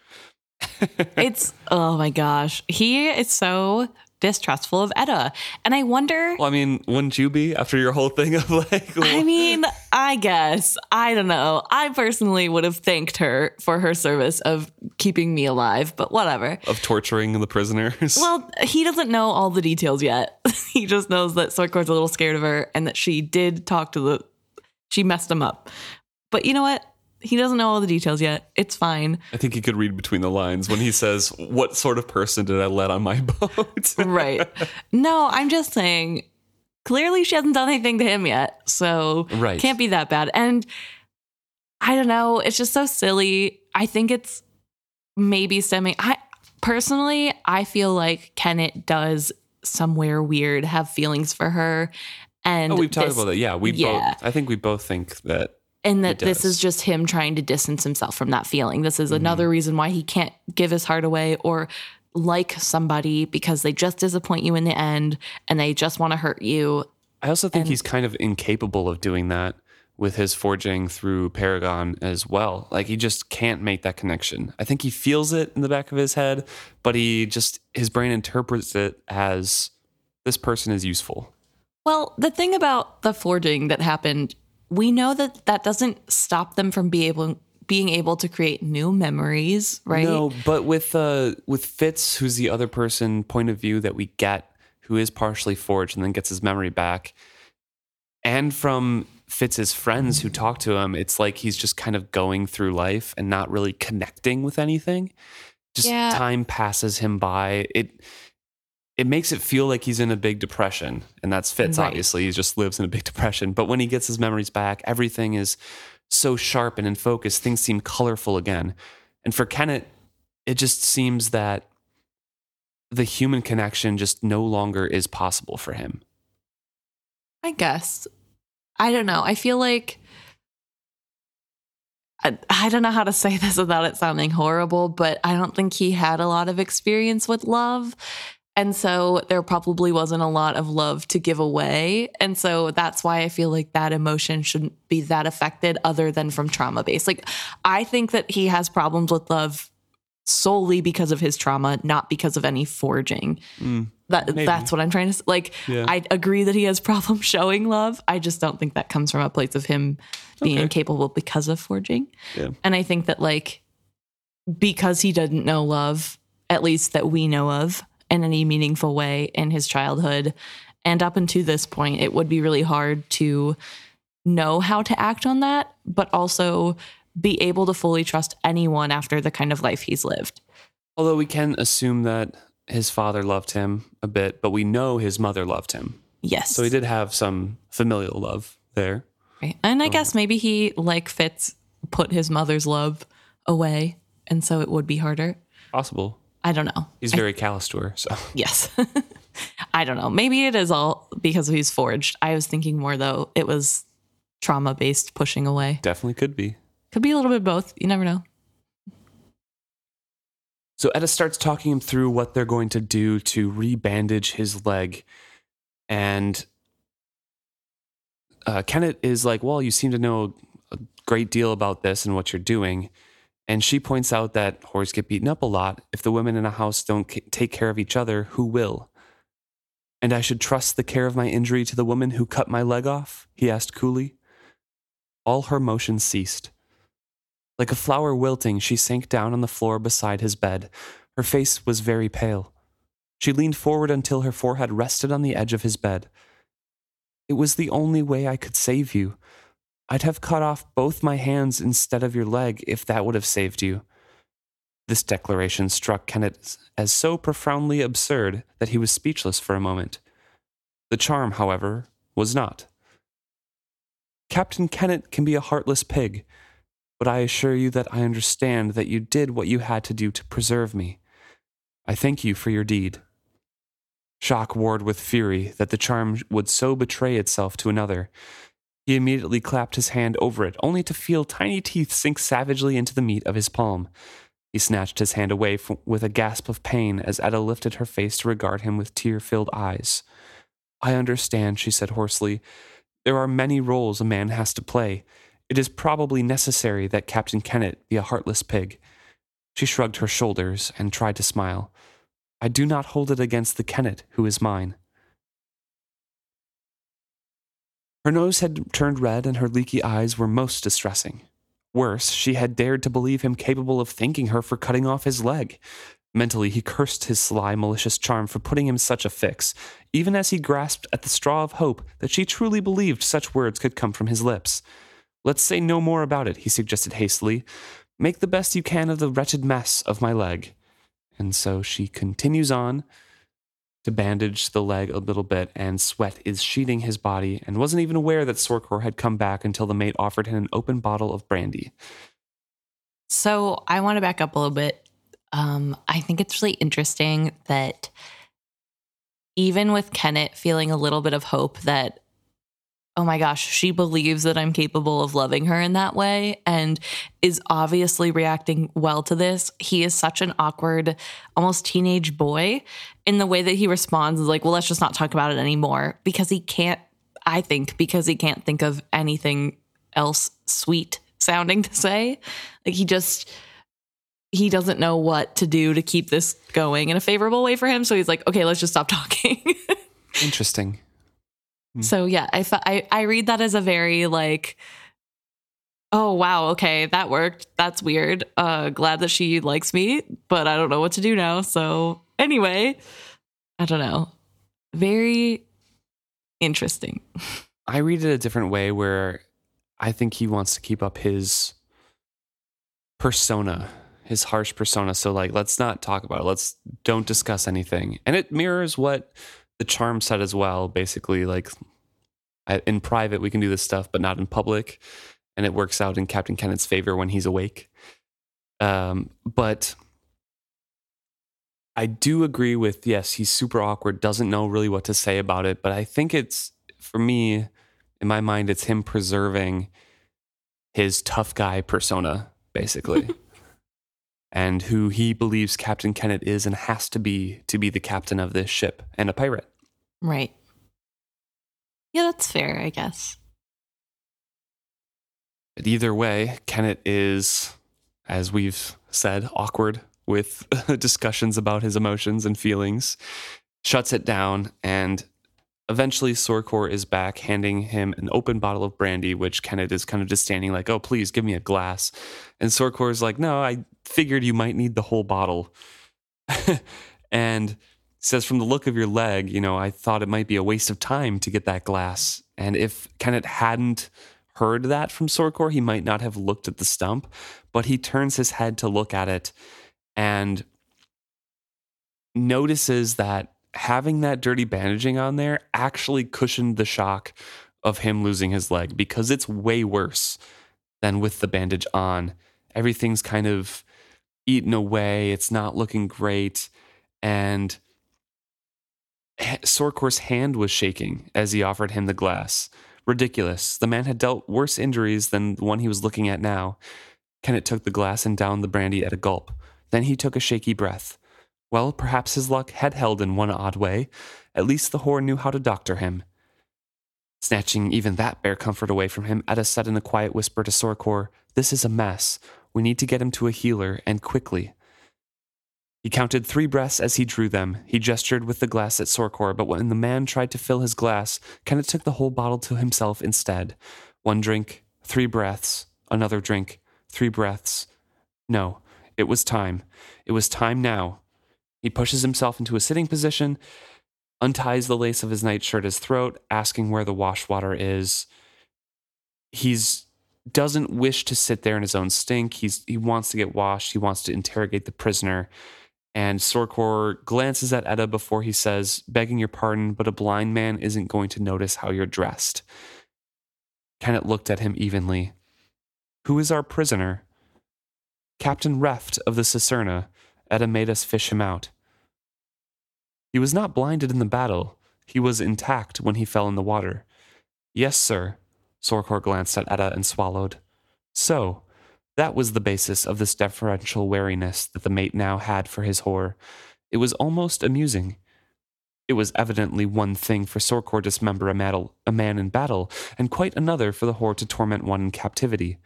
*laughs* It's oh my gosh. He is so distrustful of Etta. And I wonder Well, I mean, wouldn't you be after your whole thing of like, I mean, I guess. I don't know. I personally would have thanked her for her service of keeping me alive, but whatever. of torturing the prisoners? Well, he doesn't know all the details yet. *laughs* he just knows that Sorkor's a little scared of her and that she did talk to the she messed him up. But you know what? He doesn't know all the details yet. It's fine. I think he could read between the lines when he says, What sort of person did I let on my *laughs* boat? Right. no, I'm just saying clearly she hasn't done anything to him yet. So Right. can't be that bad. And I don't know, it's just so silly. I think it's maybe stemming I personally I feel like Kennit does somewhere weird have feelings for her. And oh, we've talked this- about that. Yeah, we Yeah. both. I think we both think that. And that this is just him trying to distance himself from that feeling. This Mm-hmm. is another reason why he can't give his heart away or like somebody because they just disappoint you in the end and they just want to hurt you. I also think And- he's kind of incapable of doing that with his forging through Paragon as well. Like he just can't make that connection. I think he feels it in the back of his head, but he just his brain interprets it as this person is useful. Well, the thing about the forging that happened we know that that doesn't stop them from be able being able to create new memories, right? No, but with uh with Fitz, who's the other person point of view that we get, who is partially forged and then gets his memory back, and from Fitz's friends who talk to him, it's like he's just kind of going through life and not really connecting with anything. Just Yeah. time passes him by. It it makes it feel like he's in a big depression, and that's Fitz. Right. Obviously, he just lives in a big *laughs* depression. But when he gets his memories back, everything is so sharp and in focus. Things seem colorful again. And for Kennit, it just seems that the human connection just no longer is possible for him. I guess. I don't know. I feel like I, I don't know how to say this without it sounding horrible, but I don't think he had a lot of experience with love. And so there probably wasn't a lot of love to give away. And so that's why I feel like that emotion shouldn't be that affected other than from trauma based. Like, I think that he has problems with love solely because of his trauma, not because of any forging. Mm. That maybe. that's what I'm trying to like. Yeah. I agree that he has *laughs* problems showing love. I just don't think that comes from a place of him being Okay. incapable because of forging. Yeah. And I think that like because he doesn't know love, at least that we know of, in any meaningful way in his childhood, and up until this point, it would be really hard to know how to act on that, but also be able to fully trust anyone after the kind of life he's lived. Although we can assume that his father loved him a bit, but we know his mother loved him. Yes. So he did have some familial love there. Right. And I guess maybe he, like Fitz, put his mother's love away. And so it would be harder. Possible. I don't know. He's very callous to her. So *laughs* Yes. *laughs* I don't know. Maybe it is all because he's forged. I was thinking more, though, it was trauma based pushing away. definitely could be. Could be a little bit both. You never know. So Etta starts talking him through what they're going to do to rebandage his leg. And uh, Kennit is like, Well, you seem to know a great deal about this and what you're doing. And she points out that whores get beaten up a lot. If the women in a house don't ca- take care of each other, who will? And I should trust the care of my injury to the woman who cut my leg off? He asked coolly. All her motion ceased. Like a flower wilting, she sank down on the floor beside his bed. Her face was very pale. She leaned forward until her forehead rested on the edge of his bed. It was the only way I could save you. I'd have cut off both my hands instead of your leg if that would have saved you. This declaration struck Kennit as so profoundly absurd that he was speechless for a moment. The charm, however, was not. Captain Kennit can be a heartless pig, but I assure you that I understand that you did what you had to do to preserve me. I thank you for your deed. Shock warred with fury that the charm would so betray itself to another. He immediately clapped his hand over it, only to feel tiny teeth sink savagely into the meat of his palm. He snatched his hand away with a gasp of pain as Etta lifted her face to regard him with tear filled eyes. I understand, she said hoarsely. There are many roles a man has to play. It is probably necessary that Captain Kennit be a heartless pig. She shrugged her shoulders and tried to smile. I do not hold it against the Kennit who is mine. Her nose had turned red and her leaky eyes were most distressing. Worse, she had dared to believe him capable of thanking her for cutting off his leg. Mentally, he cursed his sly, malicious charm for putting him such a fix, even as he grasped at the straw of hope that she truly believed such words could come from his lips. Let's say no more about it, he suggested hastily. Make the best you can of the wretched mess of my leg. And so she continues on to bandage the leg a little bit, and sweat is sheeting his body, and wasn't even aware that Sorkor had come back until the mate offered him an open bottle of brandy. So I want to back up a little bit. Um, I think it's really interesting that even with Kennit feeling a little bit of hope that, oh my gosh, she believes that I'm capable of loving her in that way and is obviously reacting well to this, he is such an awkward, almost teenage boy in the way that he responds is like, well, let's just not talk about it anymore because he can't, I think, because he can't think of anything else sweet sounding to say. Like he just, he doesn't know what to do to keep this going in a favorable way for him. So he's like, okay, let's just stop talking. *laughs* Interesting. So yeah, I, I I read that as a very like oh wow, okay, that worked. That's weird. Uh glad that she likes me, but I don't know what to do now. So anyway, I don't know. Very interesting. I read it a different way where I think he wants to keep up his persona, his harsh persona. So like let's not talk about it. Let's don't discuss anything. And it mirrors what the charm set as well, basically like I- in private we can do this stuff but not in public and it works out in Captain Kennit's favor when he's awake. Um but I do agree with yes, he's super awkward, doesn't know really what to say about it, but I think it's for me in my mind it's him preserving his tough guy persona basically. *laughs* and who he believes Captain Kennit is and has to be to be the captain of this ship and a pirate. Right. Yeah, that's fair, I guess. But either way, Kennit is, as we've said, awkward with *laughs* discussions about his emotions and feelings, shuts it down, and eventually Sorkor is back, handing him an open bottle of brandy, which Kennit is kind of just standing like, oh, please give me a glass. And Sorkor is like, no, I figured you might need the whole bottle. *laughs* and says, from the look of your leg, you know, I thought it might be a waste of time to get that glass. And if Kennit hadn't heard that from Sorkor, he might not have looked at the stump, but he turns his head to look at it and notices that having that dirty bandaging on there actually cushioned the shock of him losing his leg because it's way worse than with the bandage on. Everything's kind of eaten away, it's not looking great. And Sorkor's hand was shaking as he offered him the glass. Ridiculous. The man had dealt worse injuries than the one he was looking at now. Kennit took the glass and downed the brandy at a gulp. Then he took a shaky breath. Well, perhaps his luck had held in one odd way. At least the whore knew how to doctor him. Snatching even that bare comfort away from him, Etta said in a quiet whisper to Sorkor, This is a mess. We need to get him to a healer, and quickly. He counted three breaths as he drew them. He gestured with the glass at Sorkor, but when the man tried to fill his glass, Kennit took the whole bottle to himself instead. One drink, three breaths, another drink, three breaths. No, it was time. It was time now. He pushes himself into a sitting position, unties the lace of his nightshirt at his throat, asking where the wash water is. He's doesn't wish to sit there in his own stink. He's he wants to get washed. He wants to interrogate the prisoner. And Sorkor glances at Etta before he says, begging your pardon, but a blind man isn't going to notice how you're dressed. Kennit looked at him evenly. Who is our prisoner? Captain Reft of the Cicerna. Etta made us fish him out. He was not blinded in the battle. He was intact when he fell in the water. Yes, sir. Sorkor glanced at Etta and swallowed. So, that was the basis of this deferential wariness that the mate now had for his whore. It was almost amusing. It was evidently one thing for Sorkor to dismember a, a man in battle, and quite another for the whore to torment one in captivity.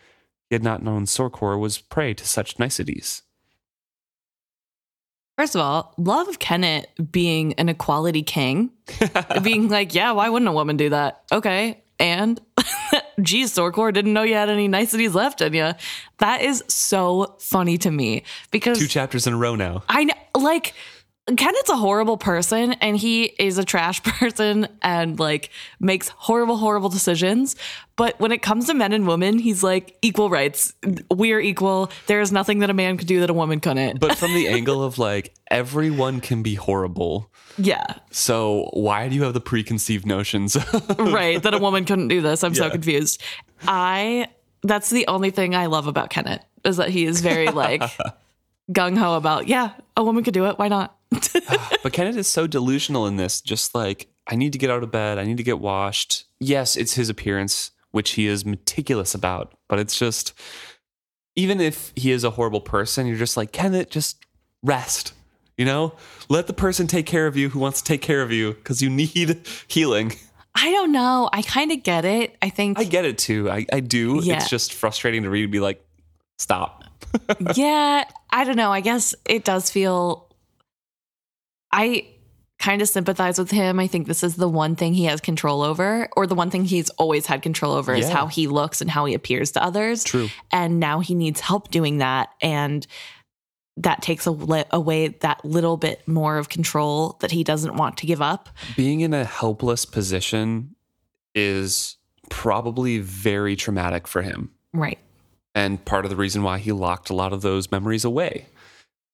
He had not known Sorkor was prey to such niceties. First of all, love of Kennit being an equality king. *laughs* being like, yeah, why wouldn't a woman do that? Okay. And geez, Sorkor didn't know you had any niceties left in you. That is so funny to me because Two chapters in a row now. I know, like, Kennit's a horrible person and he is a trash *laughs* person and like makes horrible, horrible decisions. But when it comes to men and women, he's like equal rights. We're equal. There is nothing that a man could do that a woman couldn't. But from the *laughs* angle of like, everyone can be horrible. yeah, So why do you have the preconceived notions? *laughs* right. That a woman couldn't do this. I'm so confused. I, that's the only thing I love about Kennit is that he is very like gung ho about, yeah, a woman could do it. Why not? *laughs* but Kennit is so delusional in this. Just like, I need to get out of bed. I need to get washed. Yes, it's his appearance, which he is meticulous about. But it's just, even if he is a horrible person, you're just like, Kennit, just rest. You know, let the person take care of you who wants to take care of you because you need *laughs* healing. I don't know. I kind of get it. I think I get it too. I, I do. Yeah. It's just frustrating to read and be like, stop. *laughs* yeah, I don't know. I guess it does feel I kind of sympathize with him. I think this is the one thing he has control over, or the one thing he's always had control over is how he looks and how he appears to others. True. And now he needs help doing that. And that takes away that little bit more of control that he doesn't want to give up. Being in a helpless position is probably very traumatic for him. Right. and part of the reason why he locked a lot of those memories away.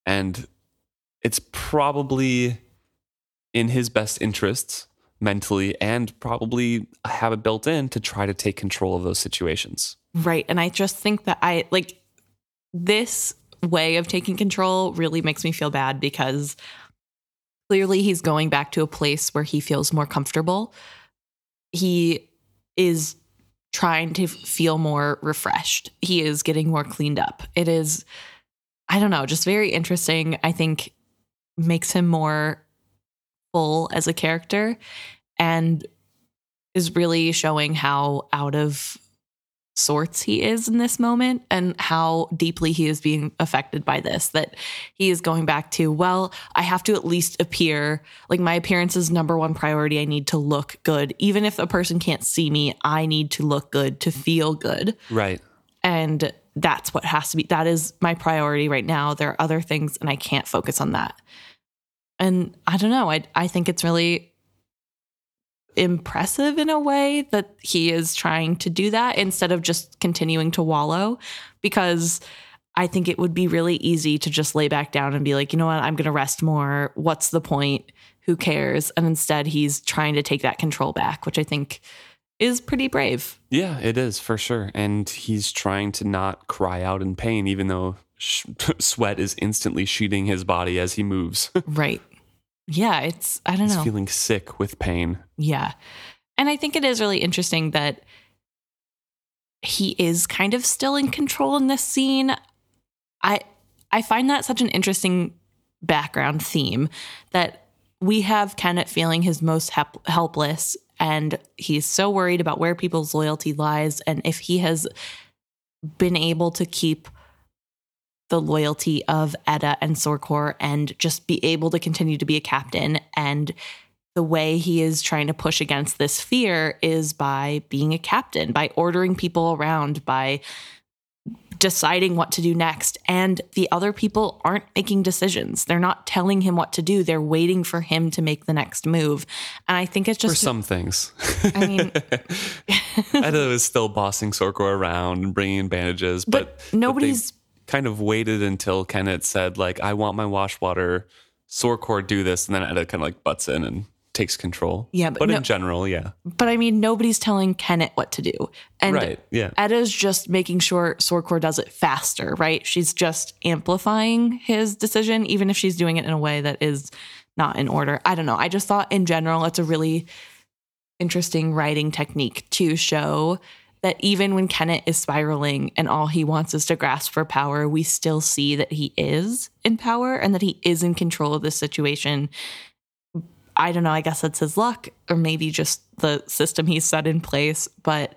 And it's probably in his best interests mentally and probably have it built in to try to take control of those situations. Right. And I just think that I like this way of taking control really makes me feel bad because clearly he's going back to a place where he feels more comfortable. He is trying to feel more refreshed. He is getting more cleaned up. It is, I don't know, just very interesting. I think makes him more full as a character and is really showing how out of sorts he is in this moment and how deeply he is being affected by this that he is going back to well i have to at least appear like my appearance is number one priority. I need to look good. Even if a person can't see me i need to look good to feel good. Right. and that's what has to be that is my priority right now there are other things and i can't focus on that and i don't know i i think it's really impressive in a way that he is trying to do that instead of just continuing to wallow because I think it would be really easy to just lay back down and be like, you know what, I'm going to rest more. What's the point? Who cares? And instead, he's trying to take that control back, which I think is pretty brave. Yeah, it is for sure. And he's trying to not cry out in pain, even though sh- *laughs* sweat is instantly sheeting his body as he moves. *laughs* Right. Yeah, it's, I don't he's know. feeling sick with pain. Yeah. And I think it is really interesting that he is kind of still in control in this scene. I I find that such an interesting background theme that we have Kennit feeling his most help- helpless and he's so worried about where people's loyalty lies and if he has been able to keep the loyalty of Etta and Sorkor and just be able to continue to be a captain. And the way he is trying to push against this fear is by being a captain, by ordering people around, by deciding what to do next. And the other people aren't making decisions. They're not telling him what to do. They're waiting for him to make the next move. And I think it's just For some things. I mean, *laughs* Etta is still bossing Sorkor around and bringing in bandages, but, but nobody's, they kind of waited until Kennit said, like, I want my wash water. Sorkor do this, and then Etta kind of like butts in and takes control. Yeah, but but no- in general, yeah, but I mean, nobody's telling Kennit what to do. And right, yeah, Etta's just making sure Sorkor does it faster, right? She's just amplifying his decision, even if she's doing it in a way that is not in order. I don't know. I just thought in general, it's a really interesting writing technique to show that even when Kennit is spiraling and all he wants is to grasp for power, we still see that he is in power and that he is in control of this situation. I don't know. I guess that's his luck, or maybe just the system he's set in place. But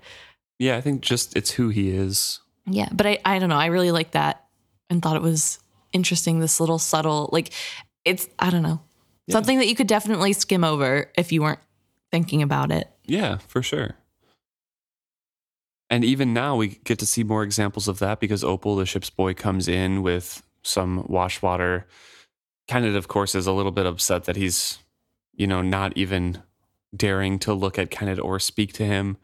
yeah. I think just it's who he is. yeah, but I, I don't know. I really like that and thought it was interesting. This little subtle, like, it's, I don't know, Yeah. something that you could definitely skim over if you weren't thinking about it. Yeah, for sure. And even now, we get to see more examples of that because Opal, the ship's boy, comes in with some wash water. Kennit, of course, is a little bit upset that he's, you know, not even daring to look at Kennit or speak to him.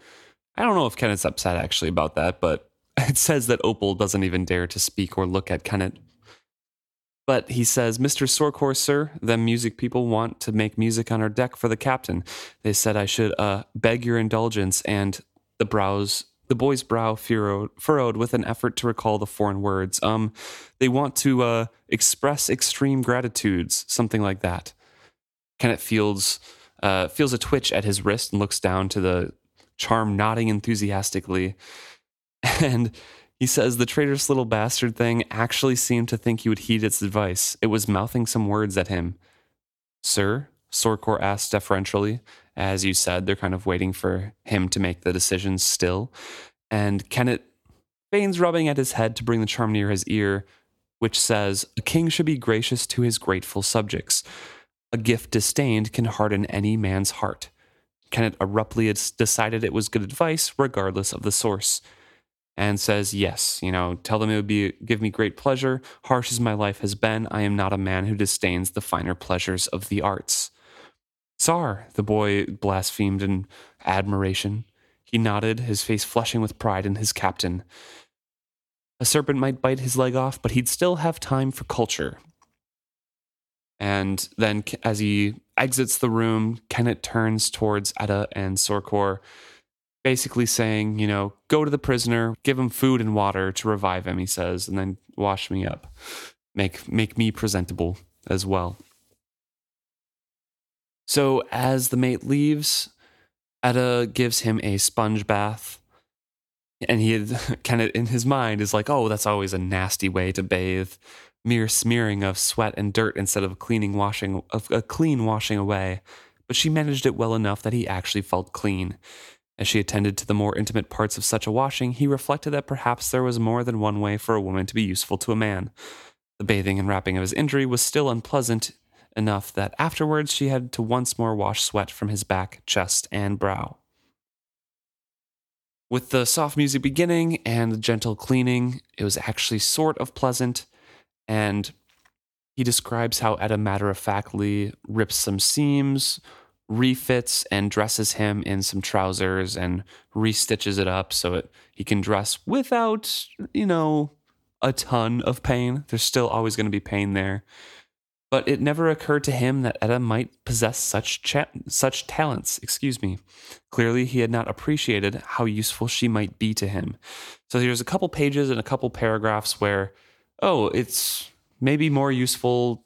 I don't know if Kennit's upset actually about that, but *laughs* it says that Opal doesn't even dare to speak or look at Kennit. But he says, Mr. Sorkor, sir, the music people want to make music on our deck for the captain. They said I should uh, beg your indulgence, and the brows, the boy's brow furrowed, furrowed with an effort to recall the foreign words. Um, they want to uh, express extreme gratitudes, something like that. Kennit feels uh, feels a twitch at his wrist and looks down to the charm nodding enthusiastically. *laughs* And he says the traitorous little bastard thing actually seemed to think he would heed its advice. It was mouthing some words at him. Sir, Sorkor asked deferentially. As you said, they're kind of waiting for him to make the decision still. And Kennit feigns rubbing at his head to bring the charm near his ear, which says, A king should be gracious to his grateful subjects. A gift disdained can harden any man's heart. Kennit abruptly decided it was good advice, regardless of the source, and says, Yes, you know, tell them it would be give me great pleasure. Harsh as my life has been, I am not a man who disdains the finer pleasures of the arts. Sa, the boy blasphemed in admiration. He nodded, his face flushing with pride in his captain. A serpent might bite his leg off, but he'd still have time for culture. And then, as he exits the room, Kennit turns towards Etta and Sorkor, basically saying, you know, go to the prisoner, give him food and water to revive him, he says, and then wash me up. Make make me presentable as well. So as the mate leaves, Etta gives him a sponge bath. And he *laughs* kind of in his mind is like, oh, that's always a nasty way to bathe. Mere smearing of sweat and dirt instead of cleaning washing of a clean washing away. But she managed it well enough that he actually felt clean. As she attended to the more intimate parts of such a washing, he reflected that perhaps there was more than one way for a woman to be useful to a man. The bathing and wrapping of his injury was still unpleasant enough that afterwards she had to once more wash sweat from his back, chest, and brow. With the soft music beginning and the gentle cleaning, it was actually sort of pleasant, and he describes how Etta matter of factly rips some seams, refits and dresses him in some trousers and restitches it up so it, he can dress without, you know, a ton of pain. There's still always going to be pain there. But it never occurred to him that Etta might possess such cha- such talents. Excuse me. Clearly, he had not appreciated how useful she might be to him. So there's a couple pages and a couple paragraphs where, oh, it's maybe more useful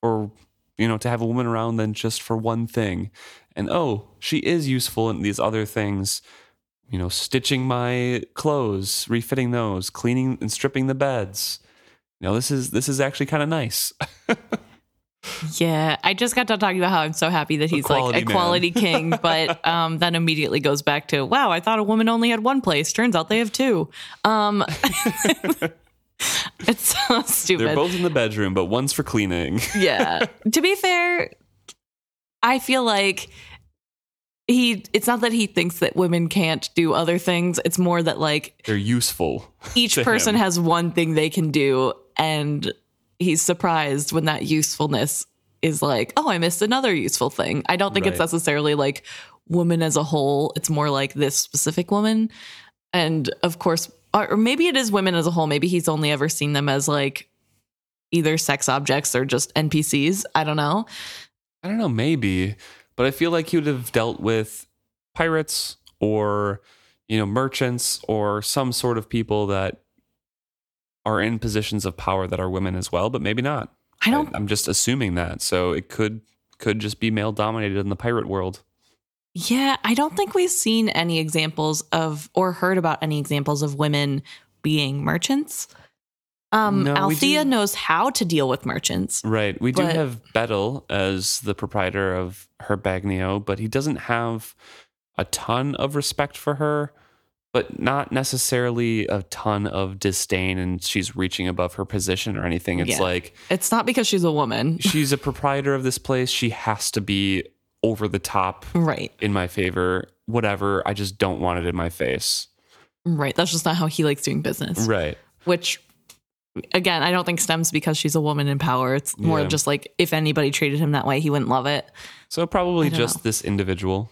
for you know to have a woman around than just for one thing, and oh, she is useful in these other things. You know, stitching my clothes, refitting those, cleaning and stripping the beds. You know, this is this is actually kind of nice. *laughs* Yeah, I just got done talking about how I'm so happy that he's Equality like equality king, *laughs* but um, then immediately goes back to wow, I thought a woman only had one place. Turns out they have two. Um, *laughs* *laughs* it's so stupid. They're both in the bedroom, but one's for cleaning. *laughs* yeah. To be fair, I feel like he it's not that he thinks that women can't do other things. It's more that like They're useful. *laughs* each person him. has one thing they can do and he's surprised when that usefulness is like, "Oh, I missed another useful thing." I don't think it's necessarily like woman as a whole. It's more like this specific woman. And of course, or maybe it is women as a whole. Maybe he's only ever seen them as like either sex objects or just NPCs. I don't know. I don't know, maybe, but I feel like he would have dealt with pirates or, you know, merchants or some sort of people that are in positions of power that are women as well, but maybe not. I don't I, am just assuming that. So it could could just be male dominated in the pirate world. Yeah, I don't think we've seen any examples of or heard about any examples of women being merchants. Um, No, Althea knows how to deal with merchants. Right. We do But- have Bettel as the proprietor of her Bagnio, but he doesn't have a ton of respect for her, but not necessarily a ton of disdain and she's reaching above her position or anything. It's Yeah. like It's not because she's a woman, she's a proprietor of this place. She has to be over the top right? in my favor. Whatever. I just don't want it in my face. Right. That's just not how he likes doing business. Right. Which, again, I don't think stems because she's a woman in power. It's more Yeah. just like if anybody treated him that way, he wouldn't love it. So probably just know. this individual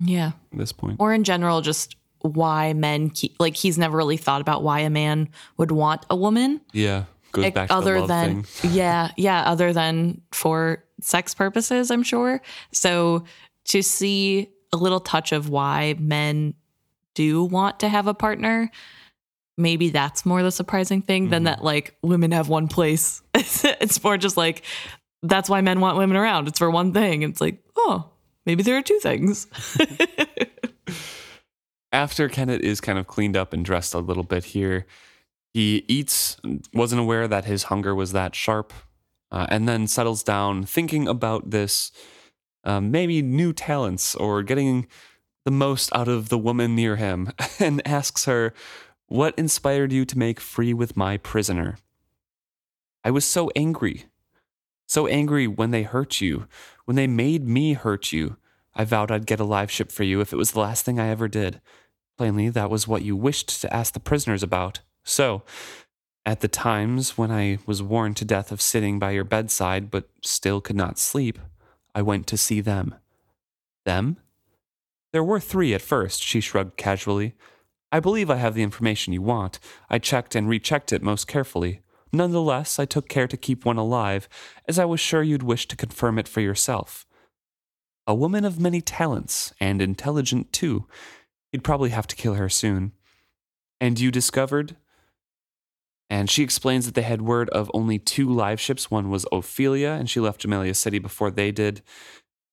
Yeah. at this point. Or in general, just why men keep like he's never really thought about why a man would want a woman. Yeah. Goes back other than thing. *laughs* yeah yeah other than for sex purposes i'm sure. So to see a little touch of why men do want to have a partner maybe that's more the surprising thing than Mhm. that like women have one place. *laughs* It's more just like that's why men want women around. It's for one thing. It's like oh maybe there are two things. *laughs* After Kennit is kind of cleaned up and dressed a little bit here, he eats, wasn't aware that his hunger was that sharp, uh, and then settles down thinking about this um, maybe new talents or getting the most out of the woman near him *laughs* and asks her, What inspired you to make free with my prisoner? I was so angry. So angry when they hurt you, when they made me hurt you. I vowed I'd get a live ship for you if it was the last thing I ever did. Plainly, that was what you wished to ask the prisoners about. So, at the times when I was worn to death of sitting by your bedside but still could not sleep, I went to see them. Them? There were three at first, she shrugged casually. I believe I have the information you want. I checked and rechecked it most carefully. Nonetheless, I took care to keep one alive, as I was sure you'd wish to confirm it for yourself. A woman of many talents, and intelligent too. You'd probably have to kill her soon. And you discovered? And she explains that they had word of only two live ships. One was Ophelia, and she left Jamaillia City before they did.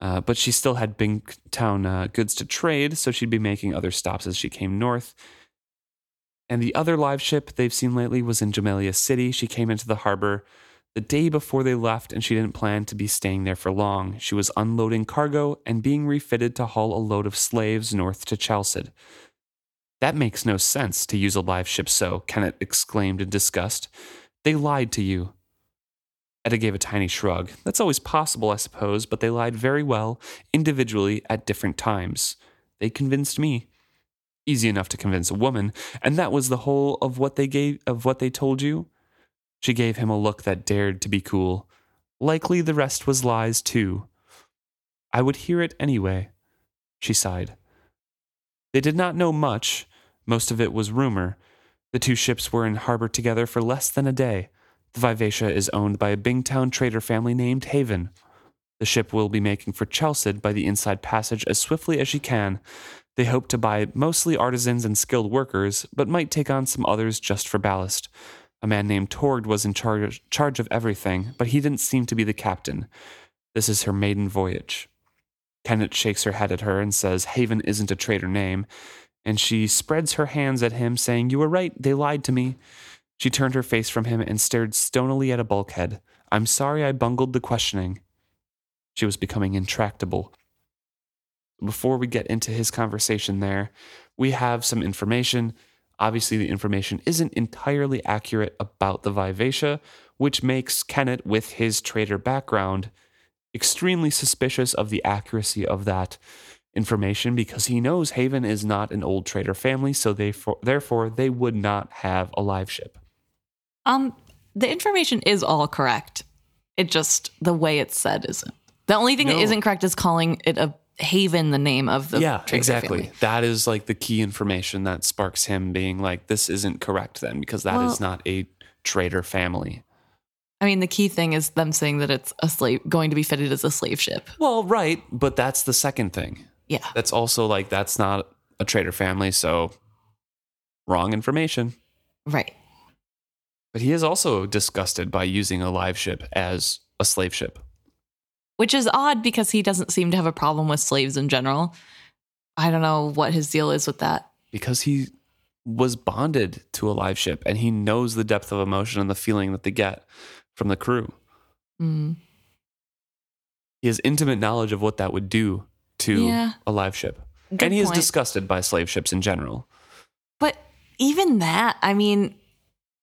Uh, but she still had Bingtown uh, goods to trade, so she'd be making other stops as she came north. And the other live ship they've seen lately was in Jamaillia City. She came into the harbor the day before they left, and she didn't plan to be staying there for long. She was unloading cargo and being refitted to haul a load of slaves north to Chalced. That makes no sense to use a live ship so, Kennit exclaimed in disgust. They lied to you. Etta gave a tiny shrug. That's always possible, I suppose, but they lied very well, individually, at different times. They convinced me. Easy enough to convince a woman, and that was the whole of what they gave of what they told you. She gave him a look that dared to be cool. Likely the rest was lies too. I would hear it anyway. She sighed. They did not know much. Most of it was rumor. The two ships were in harbor together for less than a day. The Vivacia is owned by a Bingtown trader family named Haven. The ship will be making for Chalced by the inside passage as swiftly as she can. They hope to buy mostly artisans and skilled workers, but might take on some others just for ballast. A man named Torg was in charge, charge of everything, but he didn't seem to be the captain. This is her maiden voyage. Kennit shakes her head at her and says Haven isn't a trader name, and she spreads her hands at him, saying, You were right, they lied to me. She turned her face from him and stared stonily at a bulkhead. I'm sorry I bungled the questioning. She was becoming intractable. Before we get into his conversation there, we have some information. Obviously, the information isn't entirely accurate about the Vivacia, which makes Kennit, with his trader background, extremely suspicious of the accuracy of that information because he knows Haven is not an old trader family, so they for, therefore they would not have a live ship. Um, the information is all correct. It just the way it's said isn't. The only thing No. that isn't correct is calling it a haven the name of the yeah, exactly. family. That is like the key information that sparks him being like, this isn't correct then because that is Well- not a trader family. I mean, the key thing is them saying that it's a slave going to be fitted as a slave ship. Well, right, but that's the second thing. Yeah. That's also like that's not a trader family, so wrong information. Right. But he is also disgusted by using a live ship as a slave ship. Which is odd because he doesn't seem to have a problem with slaves in general. I don't know what his deal is with that. because he was bonded to a live ship and he knows the depth of emotion and the feeling that they get from the crew. Mm. He has intimate knowledge of what that would do to Yeah. a live ship. Good and he is disgusted by slave ships in general. But even that, I mean,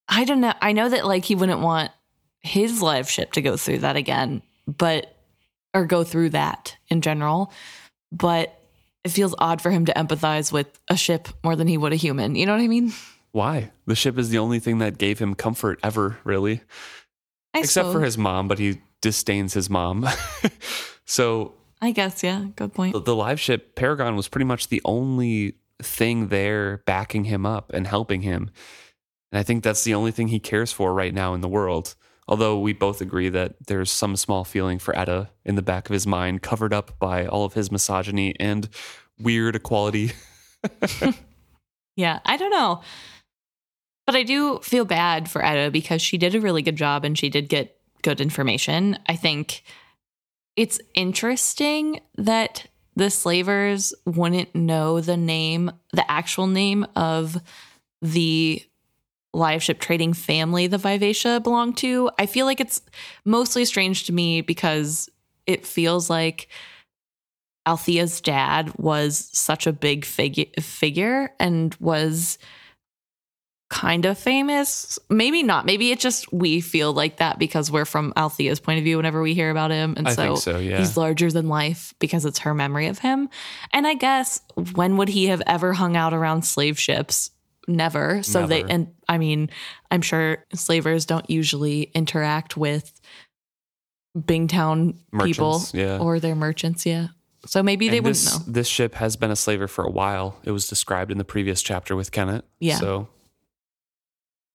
I don't know. I know that like he wouldn't want his live ship to go through that again, but or go through that in general. But it feels odd for him to empathize with a ship more than he would a human. You know what I mean? Why? The ship is the only thing that gave him comfort ever, really. I Except for his mom, but he disdains his mom. *laughs* so I guess, yeah. Good point. the, the live ship Paragon was pretty much the only thing there backing him up and helping him. And I think that's the only thing he cares for right now in the world. Although we both agree that there's some small feeling for Etta in the back of his mind, covered up by all of his misogyny and weird equality. *laughs* Yeah, I don't know. But I do feel bad for Etta because she did a really good job and she did get good information. I think it's interesting that the slavers wouldn't know the name, the actual name of the live ship trading family the Vivacia belonged to. I feel like it's mostly strange to me because it feels like Althea's dad was such a big figu- figure and was kind of famous. Maybe not. Maybe it's just we feel like that because we're from Althea's point of view whenever we hear about him. And I so, so, yeah. he's larger than life because it's her memory of him. And I guess when would he have ever hung out around slave ships? Never. So they, and I mean, I'm sure slavers don't usually interact with Bingtown people yeah. or their merchants. Yeah. So maybe they And wouldn't this, know. This ship has been a slaver for a while. It was described in the previous chapter with Kennit. Yeah. So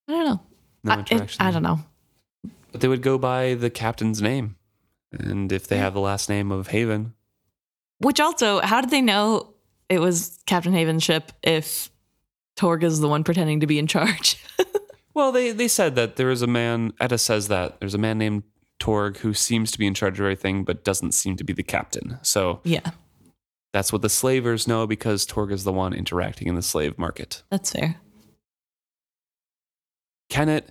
I don't know. no I, it- I don't know. But they would go by the captain's name. And if they have the last name of Haven, Which also, how did they know it was Captain Haven's ship if Torg is the one pretending to be in charge? *laughs* Well, they, they said that there is a man, Etta says that there's a man named Torg who seems to be in charge of everything, but doesn't seem to be the captain. So yeah, that's what the slavers know because Torg is the one interacting in the slave market. that's fair. Kennit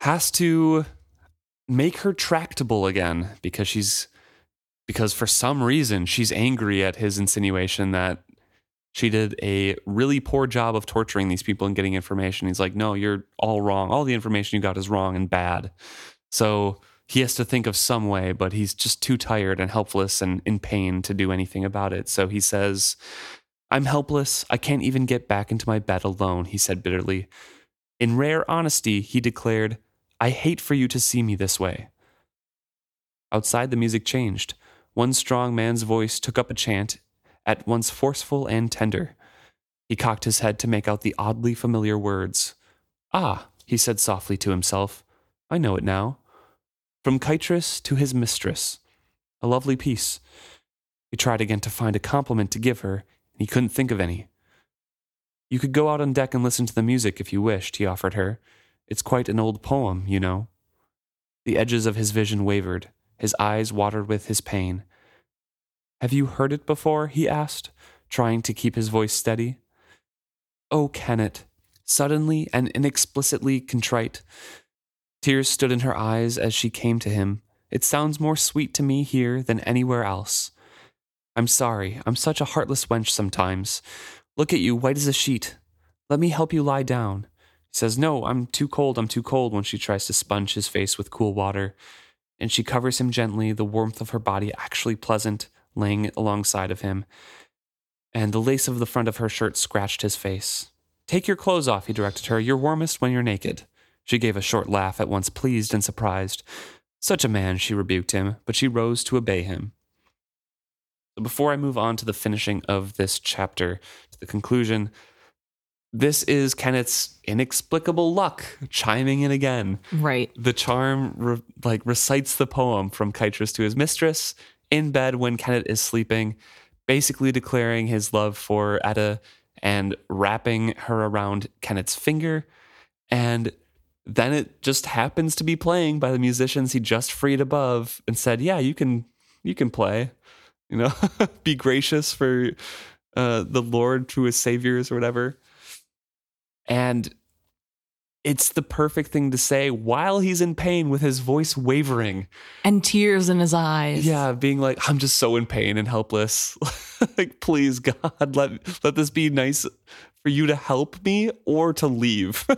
has to make her tractable again because she's because for some reason she's angry at his insinuation that she did a really poor job of torturing these people and getting information. He's like, "No, you're all wrong. All the information you got is wrong and bad." So he has to think of some way, but he's just too tired and helpless and in pain to do anything about it. So he says, I'm helpless. I can't even get back into my bed alone, he said bitterly. In rare honesty, he declared, I hate for you to see me this way. Outside, the music changed. One strong man's voice took up a chant, at once forceful and tender. He cocked his head to make out the oddly familiar words. Ah, he said softly to himself, I know it now. From Chytris to his mistress. A lovely piece. He tried again to find a compliment to give her, and he couldn't think of any. You could go out on deck and listen to the music if you wished, he offered her. It's quite an old poem, you know. The edges of his vision wavered. His eyes watered with his pain. Have you heard it before? he asked, trying to keep his voice steady. Oh, Kennit, suddenly and inexplicitly contrite. Tears stood in her eyes as she came to him. It sounds more sweet to me here than anywhere else. I'm sorry, I'm such a heartless wench sometimes. Look at you, white as a sheet. Let me help you lie down. He says, No, I'm too cold, I'm too cold when she tries to sponge his face with cool water. And she covers him gently, the warmth of her body actually pleasant, laying alongside of him. And the lace of the front of her shirt scratched his face. Take your clothes off, he directed her. You're warmest when you're naked. She gave a short laugh, at once pleased and surprised. Such a man, she rebuked him, but she rose to obey him. Before I move on to the finishing of this chapter, to the conclusion, this is Kennit's inexplicable luck chiming in again. Right. The charm re- like recites the poem from Chytris to his mistress in bed when Kennit is sleeping, basically declaring his love for Etta and wrapping her around Kennit's finger. And then it just happens to be playing by the musicians he just freed above and said, "Yeah, you can you can play. You know, *laughs* be gracious for uh, the Lord to his saviors or whatever." And it's the perfect thing to say while he's in pain with his voice wavering. And tears in his eyes. Yeah, being like, I'm just so in pain and helpless. *laughs* like, please, God, let let this be nice for you to help me or to leave. *laughs*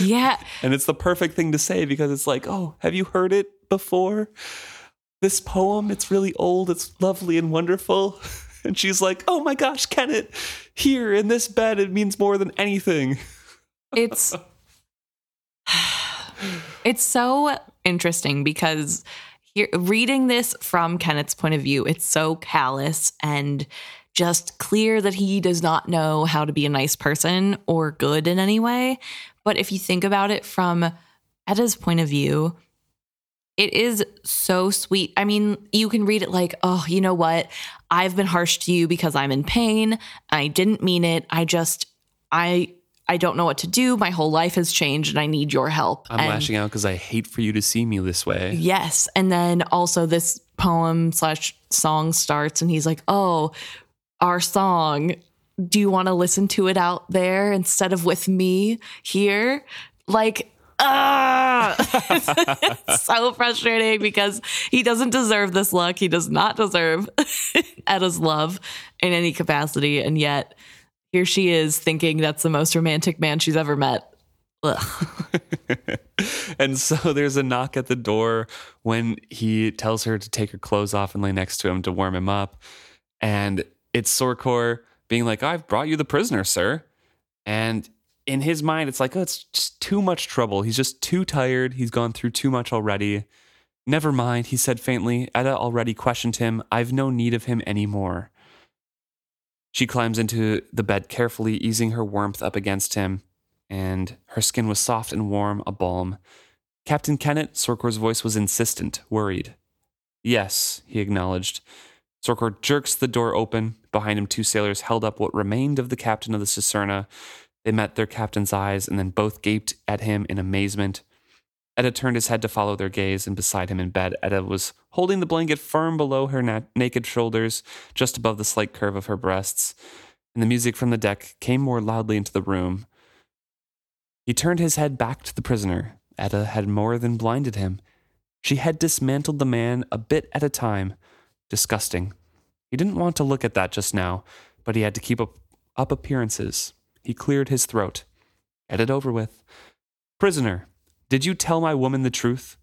Yeah. and it's the perfect thing to say because it's like, oh, have you heard it before? This poem, it's really old, it's lovely and wonderful. *laughs* *laughs* And she's like, oh my gosh, Kennit, here in this bed, it means more than anything. It's *laughs* it's so interesting because here reading this from Kennit's point of view, it's so callous and just clear that he does not know how to be a nice person or good in any way. But if you think about it from Etta's point of view, it is so sweet. I mean, you can read it like, oh, you know what? I've been harsh to you because I'm in pain. I didn't mean it. I just, I, I don't know what to do. My whole life has changed and I need your help. I'm and lashing out because I hate for you to see me this way. Yes. And then also this poem slash song starts and he's like, oh, our song. Do you want to listen to it out there instead of with me here? Like, ah, *laughs* so frustrating because he doesn't deserve this luck. He does not deserve *laughs* Etta's love in any capacity. And yet here she is thinking that's the most romantic man she's ever met. *laughs* And so there's a knock at the door when he tells her to take her clothes off and lay next to him to warm him up. And it's Sorkor being like, I've brought you the prisoner, sir. And in his mind, it's like, oh, it's just too much trouble. He's just too tired. He's gone through too much already. Never mind, he said faintly. Etta already questioned him. I've no need of him any more. She climbs into the bed carefully, easing her warmth up against him, and her skin was soft and warm, a balm. Captain Kennit, Sorkor's voice was insistent, worried. Yes, he acknowledged. Sorkor jerks the door open. Behind him, two sailors held up what remained of the captain of the Cicerna. They met their captain's eyes and then both gaped at him in amazement. Etta turned his head to follow their gaze, and beside him in bed, Etta was holding the blanket firm below her na- naked shoulders, just above the slight curve of her breasts. And the music from the deck came more loudly into the room. He turned his head back to the prisoner. Etta had more than blinded him. She had dismantled the man a bit at a time. Disgusting. He didn't want to look at that just now, but he had to keep up, up appearances. He cleared his throat. Get it over with. Prisoner, did you tell my woman the truth?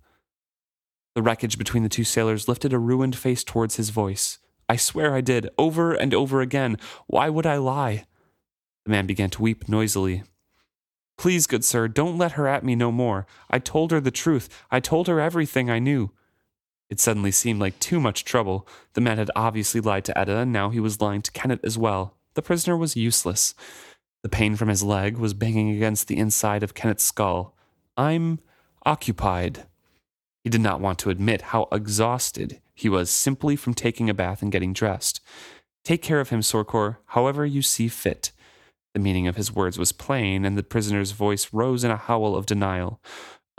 The wreckage between the two sailors lifted a ruined face towards his voice. I swear I did, over and over again. Why would I lie? The man began to weep noisily. Please, good sir, don't let her at me no more. I told her the truth. I told her everything I knew. It suddenly seemed like too much trouble. The man had obviously lied to Etta, and now he was lying to Kennit as well. The prisoner was useless. The pain from his leg was banging against the inside of Kennit's skull. I'm occupied. He did not want to admit how exhausted he was simply from taking a bath and getting dressed. Take care of him, Sorkor, however you see fit. The meaning of his words was plain, and the prisoner's voice rose in a howl of denial.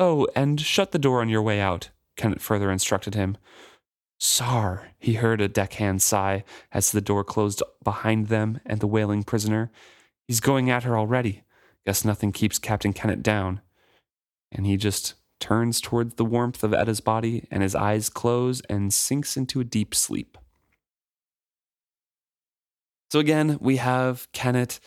Oh, and shut the door on your way out, Kennit further instructed him. Sa, he heard a deckhand sigh as the door closed behind them and the wailing prisoner. He's going at her already. Guess nothing keeps Captain Kennit down. And he just turns towards the warmth of Etta's body, and his eyes close and sinks into a deep sleep. So again, we have Kennit,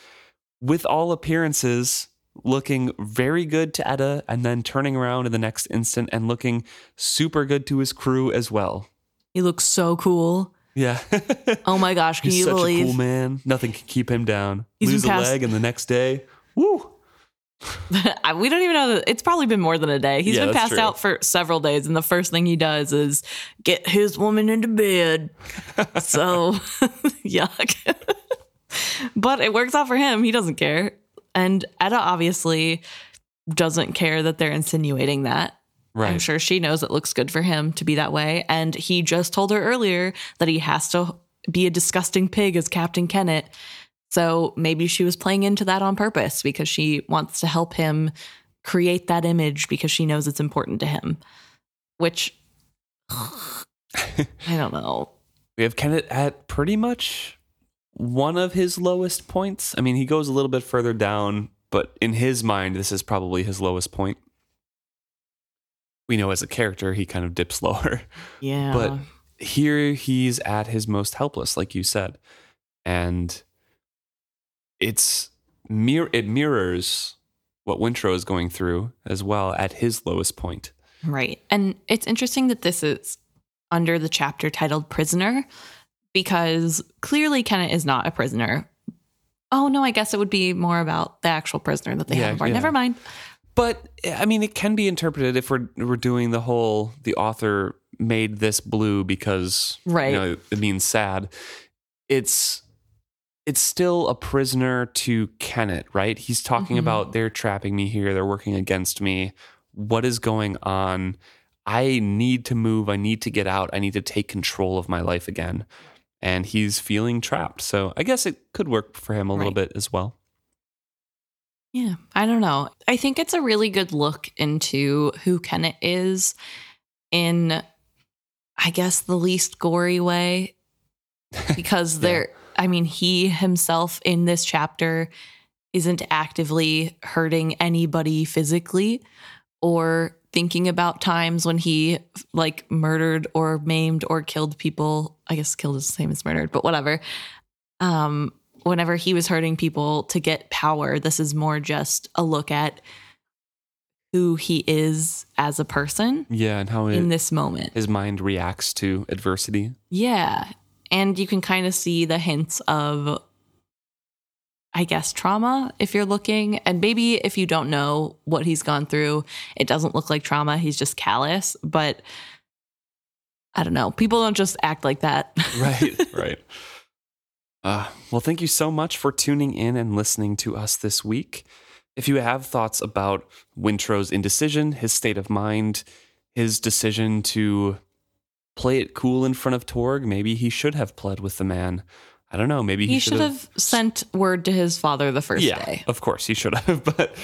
with all appearances, looking very good to Etta, and then turning around in the next instant and looking super good to his crew as well. He looks so cool. Yeah. Oh my gosh, can He's you such believe? a cool man. Nothing can keep him down. He's Lose a been past- leg, and the next day, woo. *laughs* We don't even know that it's probably been more than a day. He's Yeah, been that's passed true. out for several days, and the first thing he does is get his woman into bed. *laughs* so, *laughs* yuck. but it works out for him. He doesn't care. And Etta obviously doesn't care that they're insinuating that. Right. I'm sure she knows it looks good for him to be that way. And he just told her earlier that he has to be a disgusting pig as Captain Kennit. So maybe she was playing into that on purpose because she wants to help him create that image because she knows it's important to him. Which *laughs* I don't know. We have Kennit at pretty much one of his lowest points. I mean, he goes a little bit further down, but in his mind, this is probably his lowest point. We know as a character, he kind of dips *laughs* lower. Yeah. But here he's at his most helpless, like you said. And it's mir- it mirrors what Wintrow is going through as well at his lowest point. Right. And it's interesting that this is under the chapter titled Prisoner because clearly Kennit is not a prisoner. Oh, no, I guess it would be more about the actual prisoner that they Yeah, have yeah. Never mind. But I mean, it can be interpreted if we're we're doing the whole the author made this blue because Right. you know, it means sad. It's it's still a prisoner to Kennit, right? He's talking Mhm. about they're trapping me here, they're working against me. What is going on? I need to move. I need to get out. I need to take control of my life again. And he's feeling trapped. So I guess it could work for him a little bit as well. Yeah, I don't know. I think it's a really good look into who Kennit is in, I guess, the least gory way. *laughs* Because Yeah. there, I mean, he himself in this chapter isn't actively hurting anybody physically or thinking about times when he like murdered or maimed or killed people. I guess killed is the same as murdered, but whatever. Um, whenever he was hurting people to get power, this is more just a look at who he is as a person Yeah, and how it, in this moment. his mind reacts to adversity. Yeah. And you can kind of see the hints of, I guess, trauma if you're looking. And maybe if you don't know what he's gone through, it doesn't look like trauma. He's just callous. But I don't know. People don't just act like that. Right, *laughs* right. Uh, well, thank you so much for tuning in and listening to us this week. If you have thoughts about Wintrow's indecision, his state of mind, his decision to play it cool in front of Torg, maybe he should have pled with the man. I don't know. Maybe he, he should have sent word to his father the first yeah, day. Of course, he should have. *laughs* But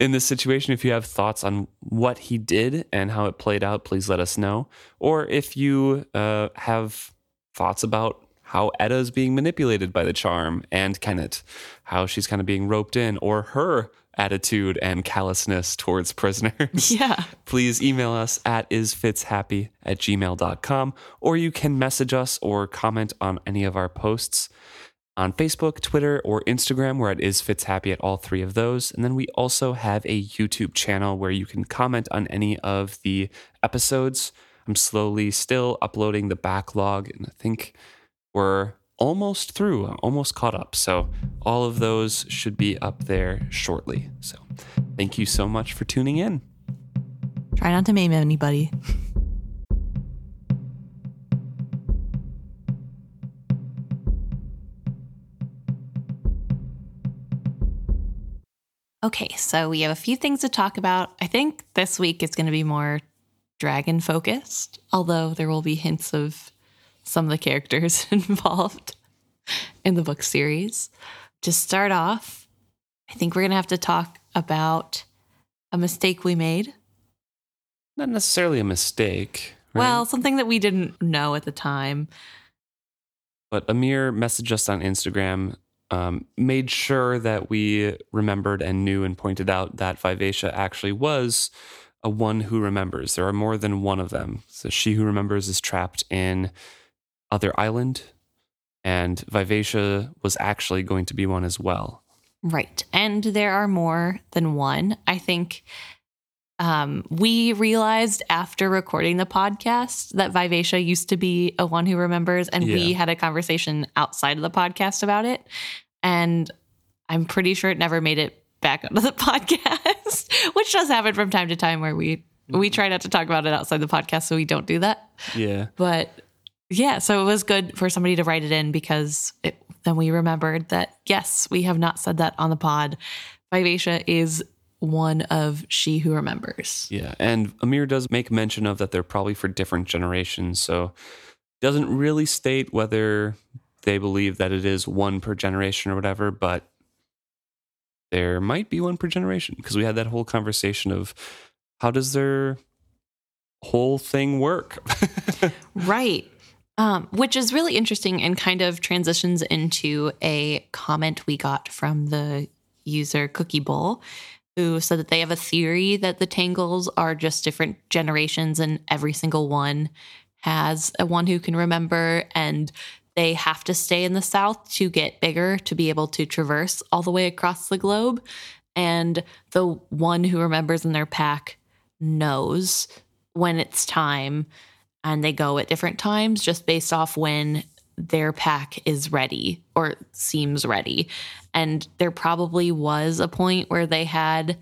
in this situation, if you have thoughts on what he did and how it played out, please let us know. Or if you uh, have thoughts about how Etta is being manipulated by the charm and Kennit, how she's kind of being roped in, or her attitude and callousness towards prisoners. Yeah. *laughs* Please email us at isfitshappy at gmail.com, or you can message us or comment on any of our posts on Facebook, Twitter, or Instagram. We're at isfitshappy at all three of those. And then we also have a YouTube channel where you can comment on any of the episodes. I'm slowly still uploading the backlog, and I think we're almost through, almost caught up. So all of those should be up there shortly. So thank you so much for tuning in. Try not to maim anybody. Okay, so we have a few things to talk about. I think this week is going to be more dragon focused, although there will be hints of some of the characters *laughs* involved in the book series. To start off, I think we're going to have to talk about a mistake we made. Not necessarily a mistake. right? Well, something that we didn't know at the time. but Amir messaged us on Instagram, um, made sure that we remembered and knew and pointed out that Vivacia actually was a one who remembers. There are more than one of them. So she who remembers is trapped in Other Island, and Vivacia was actually going to be one as well. Right. And there are more than one. I think um, we realized after recording the podcast that Vivacia used to be a one who remembers, and we had a conversation outside of the podcast about it. And I'm pretty sure it never made it back onto the *laughs* podcast, which does happen from time to time where we we try not to talk about it outside the podcast, so we don't do that. Yeah. But yeah, so it was good for somebody to write it in because it, then we remembered that yes, we have not said that on the pod. Vivacia is one of she who remembers. Yeah, and Amir does make mention of that they're probably for different generations, so doesn't really state whether they believe that it is one per generation or whatever, but there might be one per generation because we had that whole conversation of how does their whole thing work? *laughs* Right. Um, which is really interesting and kind of transitions into a comment we got from the user Cookie Bowl, who said that they have a theory that the Tangles are just different generations and every single one has a one who can remember and they have to stay in the South to get bigger to be able to traverse all the way across the globe. And the one who remembers in their pack knows when it's time and they go at different times just based off when their pack is ready or seems ready. And there probably was a point where they had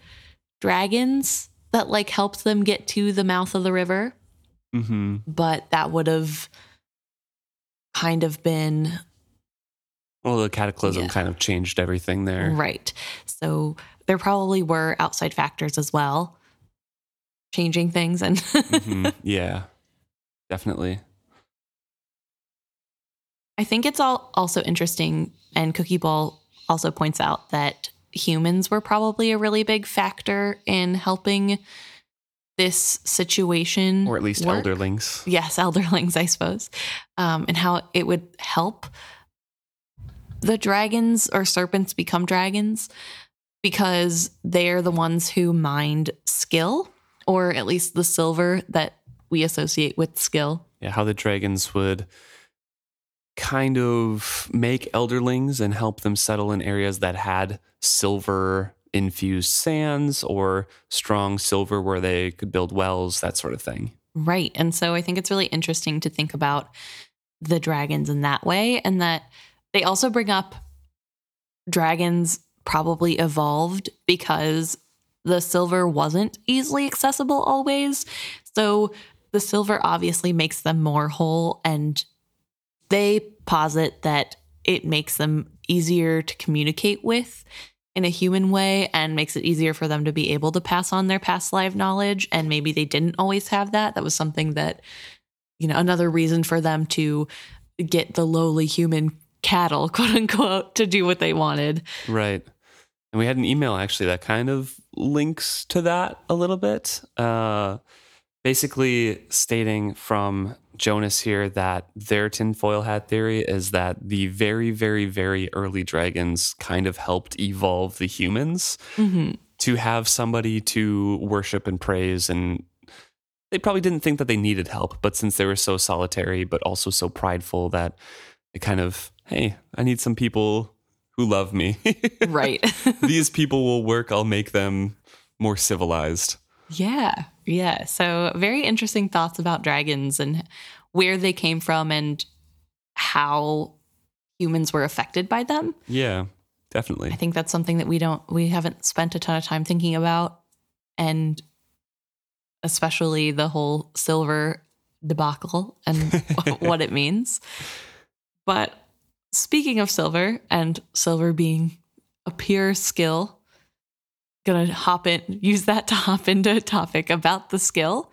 dragons that like helped them get to the mouth of the river, hmm but that would have kind of been Well, the cataclysm Yeah. kind of changed everything there. right. So there probably were outside factors as well changing things and hmm *laughs* Yeah, definitely. I think it's all also interesting, and Cookie Ball also points out that humans were probably a really big factor in helping this situation, Or at least work. elderlings. Yes, *laughs* elderlings, I suppose, um, and how it would help the dragons or serpents become dragons because they're the ones who mind skill, or at least the silver that we associate with skill. yeah, how the dragons would kind of make elderlings and help them settle in areas that had silver infused sands or strong silver where they could build wells, that sort of thing. Right. And so I think it's really interesting to think about the dragons in that way and that they also bring up dragons probably evolved because the silver wasn't easily accessible always. So the silver obviously makes them more whole and they posit that it makes them easier to communicate with in a human way and makes it easier for them to be able to pass on their past life knowledge and maybe they didn't always have that that was something that you know another reason for them to get the lowly human cattle *laughs* quote unquote to do what they wanted Right. And we had an email actually that kind of links to that a little bit. Uh, basically stating from Jonas here that their tinfoil hat theory is that the very, very, very early dragons kind of helped evolve the humans Mhm. to have somebody to worship and praise. And they probably didn't think that they needed help, but since they were so solitary, but also so prideful that it kind of, hey, I need some people who love me. *laughs* right *laughs* These people will work. I'll make them more civilized. Yeah. Yeah. So, very interesting thoughts about dragons and where they came from and how humans were affected by them. Yeah, definitely. I think that's something that we don't, we haven't spent a ton of time thinking about. And especially the whole silver debacle and *laughs* what it means. But speaking of silver and silver being a pure skill, gonna hop in, use that *laughs* to hop into a topic about the skill.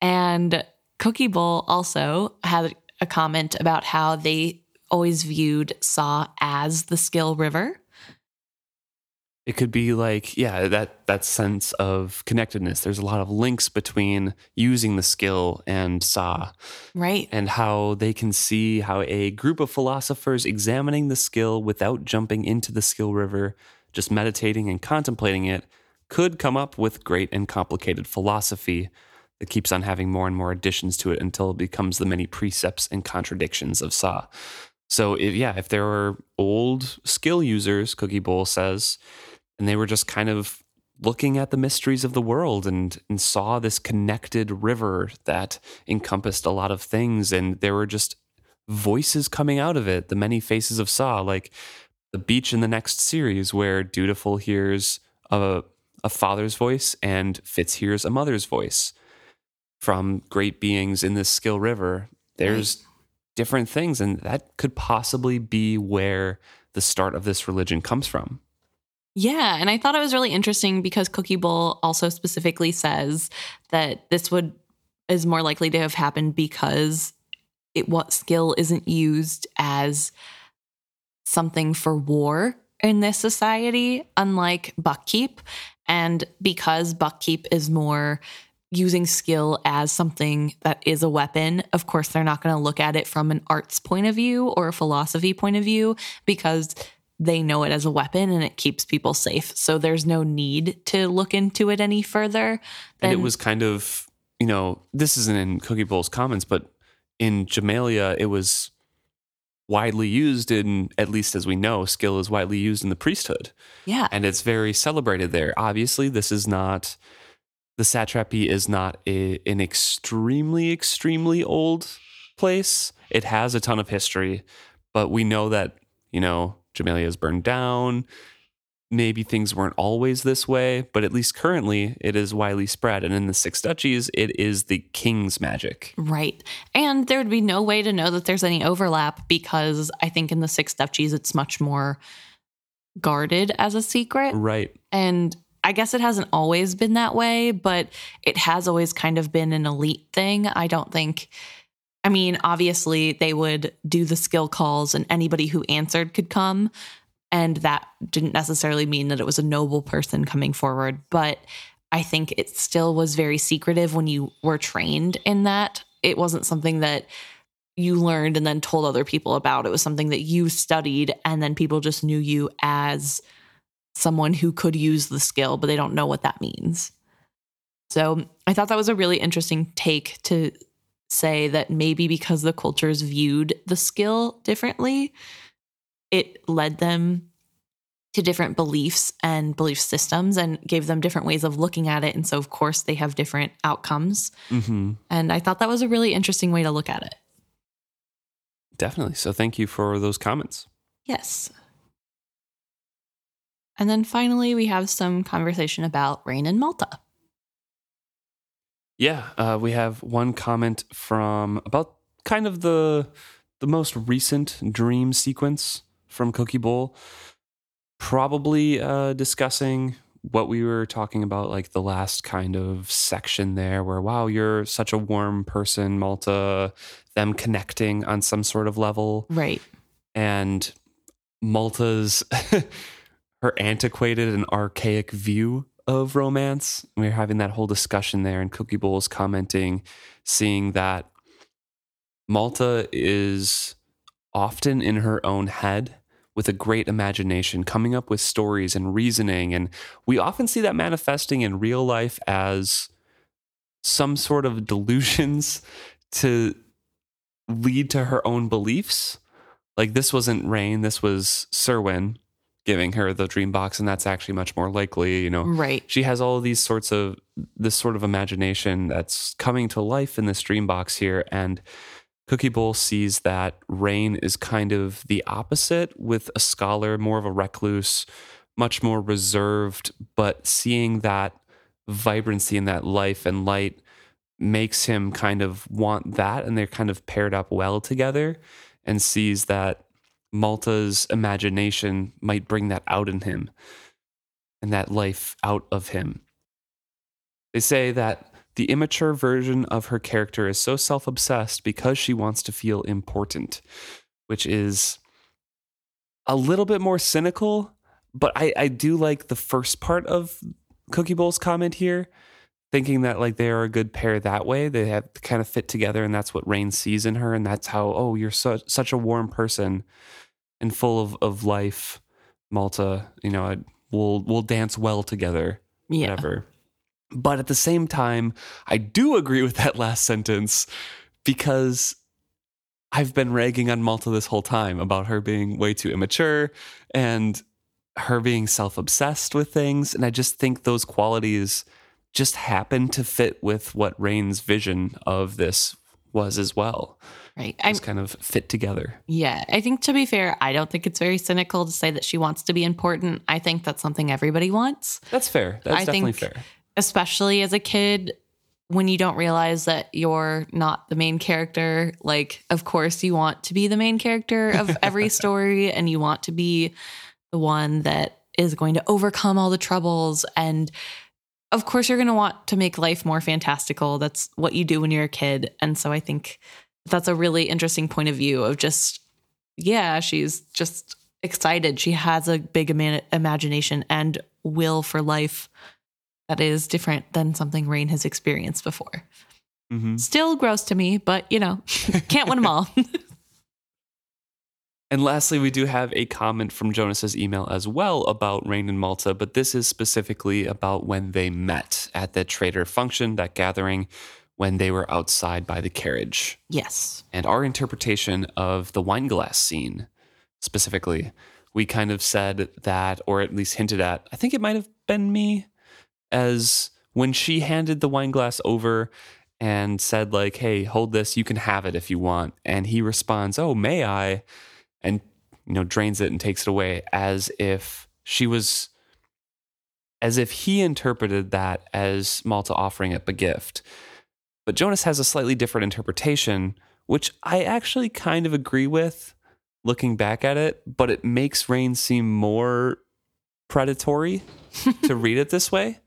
And Cookie Bowl also had a comment about how they always viewed Sa as the skill river. It could be like, yeah, that that sense of connectedness. There's a lot of links between using the skill and Sa. Right. and how they can see how a group of philosophers examining the skill without jumping into the skill river, just meditating and contemplating it, could come up with great and complicated philosophy that keeps on having more and more additions to it until it becomes the many precepts and contradictions of Sa. So, yeah, if there were old skill users, Cookie Bowl says, and they were just kind of looking at the mysteries of the world and, and saw this connected river that encompassed a lot of things, and there were just voices coming out of it, the many faces of Sa, like the beach in the next series, where Dutiful hears a, a father's voice and Fitz hears a mother's voice from great beings in this skill river. There's different things, and that could possibly be where the start of this religion comes from. Yeah, and I thought it was really interesting because Cookie Bowl also specifically says that this would is more likely to have happened because it what skill isn't used as something for war in this society, unlike buckkeep, and because buckkeep is more using skill as something that is a weapon. Of course, they're not going to look at it from an arts point of view or a philosophy point of view because they know it as a weapon and it keeps people safe. So there's no need to look into it any further. And it was kind of, you know, this isn't in Cookie Bowl's comments, but in Jamaillia, it was widely used in, at least as we know, skill is widely used in the priesthood. yeah, and it's very celebrated there. Obviously, this is not the satrapy is not a, an extremely extremely old place. It has a ton of history, but we know that you know Jamaillia is burned down. Maybe things weren't always this way, but at least currently it is widely spread. And in the Six Duchies, it is the king's magic. right. And there would be no way to know that there's any overlap because I think in the Six Duchies it's much more guarded as a secret. Right. And I guess it hasn't always been that way, but it has always kind of been an elite thing. I don't think, I mean, obviously they would do the skill calls and anybody who answered could come. And that didn't necessarily mean that it was a noble person coming forward. But I think it still was very secretive when you were trained in that. It wasn't something that you learned and then told other people about. It was something that you studied and then people just knew you as someone who could use the skill, but they don't know what that means. So I thought that was a really interesting take to say that maybe because the cultures viewed the skill differently, it led them to different beliefs and belief systems and gave them different ways of looking at it. And so, of course, they have different outcomes. Mm-hmm. And I thought that was a really interesting way to look at it. Definitely. So thank you for those comments. Yes. And then finally, we have some conversation about Reyn in Malta. Yeah, uh, we have one comment from about kind of the the most recent dream sequence from Cookie Bowl, probably uh, discussing what we were talking about, like the last kind of section there, where wow, you're such a warm person, Malta. Them connecting on some sort of level, Right. and Malta's *laughs* her antiquated and archaic view of romance. We were having that whole discussion there, and Cookie Bowl's commenting, seeing that Malta is often in her own head with a great imagination, coming up with stories and reasoning. And we often see that manifesting in real life as some sort of delusions *laughs* to lead to her own beliefs. Like this wasn't Reyn, this was Cerwin giving her the dream box, and that's actually much more likely, you know. Right. She has all of these sorts of this sort of imagination that's coming to life in this dream box here. And Cookie Bowl sees that Reyn is kind of the opposite with a scholar, more of a recluse, much more reserved, but seeing that vibrancy and that life and light makes him kind of want that and they're kind of paired up well together and sees that Malta's imagination might bring that out in him and that life out of him. They say that the immature version of her character is so self obsessed because she wants to feel important, which is a little bit more cynical, but I, I do like the first part of Cookie Bowl's comment here, thinking that like they are a good pair that way. They have kind of fit together, and that's what Reyn sees in her, and that's how, oh, you're so, such a warm person and full of, of life, Malta. You know, I- we'll we'll dance well together Yeah. whatever. But at the same time, I do agree with that last sentence because I've been ragging on Malta this whole time about her being way too immature and her being self obsessed with things. And I just think those qualities just happen to fit with what Reyn's vision of this was as well. Right. I'm, Just kind of fit together. yeah. I think to be fair, I don't think it's very cynical to say that she wants to be important. I think that's something everybody wants. That's fair. That's I definitely think- fair. Especially as a kid when you don't realize that you're not the main character like of course you want to be the main character of every *laughs* story and you want to be the one that is going to overcome all the troubles and of course you're going to want to make life more fantastical. That's what you do when you're a kid and so i think that's a really interesting point of view of just yeah she's just excited. She has a big ima- imagination and will for life that is different than something Reyn has experienced before. hmm Still gross to me, but you know, *laughs* can't win them all. *laughs* And lastly, we do have a comment from Jonas's email as well about Reyn and Malta, but this is specifically about when they met at the trader function, that gathering, when they were outside by the carriage. yes. And our interpretation of the wine glass scene specifically, we kind of said that, or at least hinted at, I think it might have been me, as when she handed the wine glass over and said, like, hey, hold this, you can have it if you want. And he responds, oh, may I? And, you know, drains it and takes it away as if she was, as if he interpreted that as Malta offering up a gift. But Jonas has a slightly different interpretation, which I actually kind of agree with looking back at it, but it makes Reyn seem more predatory to *laughs* read it this way.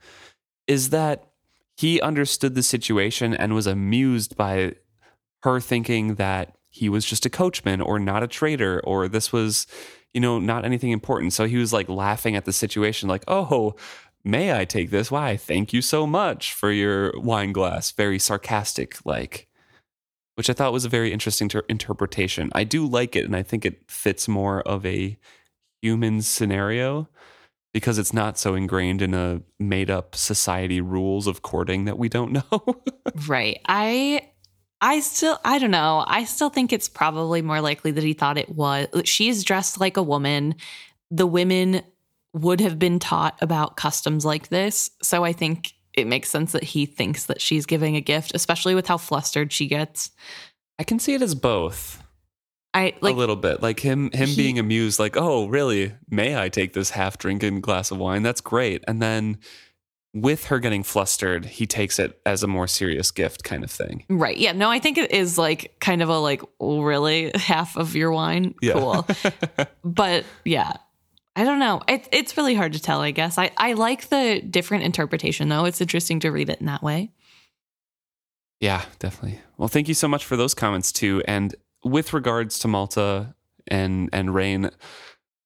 Is that he understood the situation and was amused by her thinking that he was just a coachman or not a trader or this was, you know, not anything important. So he was like laughing at the situation, like, oh, may I take this? Why, thank you so much for your wine glass. Very sarcastic, like, which I thought was a very interesting ter- interpretation. I do like it, and I think it fits more of a human scenario because it's not so ingrained in a made up society rules of courting that we don't *laughs* know. Right. I I still I don't know. I still think it's probably more likely that he thought it was she's dressed like a woman. The women would have been taught about customs like this. So I think it makes sense that he thinks that she's giving a gift, especially with how flustered she gets. I can see it as both. I like a little bit like him him he- being amused like oh really may i take this half drinking glass of wine that's great and then with her getting flustered he takes it as a more serious gift kind of thing right. Yeah, no, I think it is like kind of a like oh, really *laughs* half of your wine. Yeah. Cool. *laughs* but yeah. I don't know. It, it's really hard to tell, I guess. I, I like the different interpretation, though. It's interesting to read it in that way. yeah definitely well thank you so much for those comments too and with regards to malta and and rain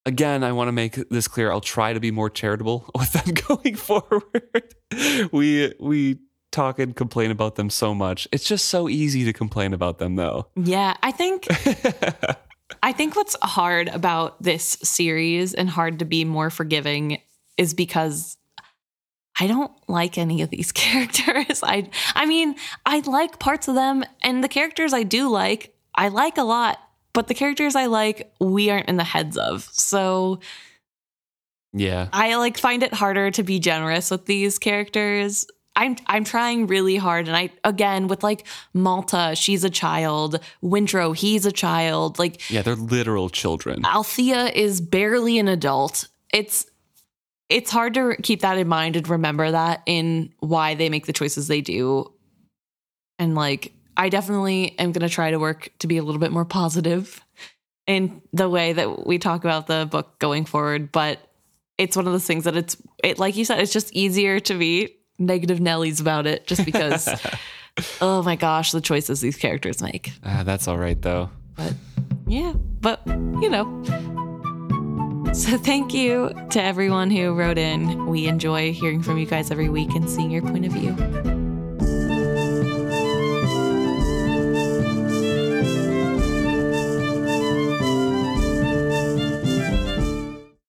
again i want to make this clear i'll try to be more charitable *laughs* with them *laughs* going forward. We we talk and complain about them so much. It's just so easy to complain about them though. Yeah, I think *laughs* I think what's hard about this series and hard to be more forgiving is because I don't like any of these characters. I I mean, I like parts of them and the characters I do like, I like a lot, but the characters I like, we aren't in the heads of. So yeah I like find it harder to be generous with these characters. I'm I'm trying really hard and I again with like Malta, she's a child, Wintrow, he's a child, like Yeah, they're literal children. Althea is barely an adult. It's it's hard to keep that in mind and remember that in why they make the choices they do. And like I definitely am going to try to work to be a little bit more positive in the way that we talk about the book going forward, but it's one of those things that it's it like you said it's just easier to be negative nellies about it just because *laughs* oh my gosh, the choices these characters make. Ah, that's all right though. But yeah, but you know. So thank you to everyone who wrote in. We enjoy hearing from you guys every week and seeing your point of view.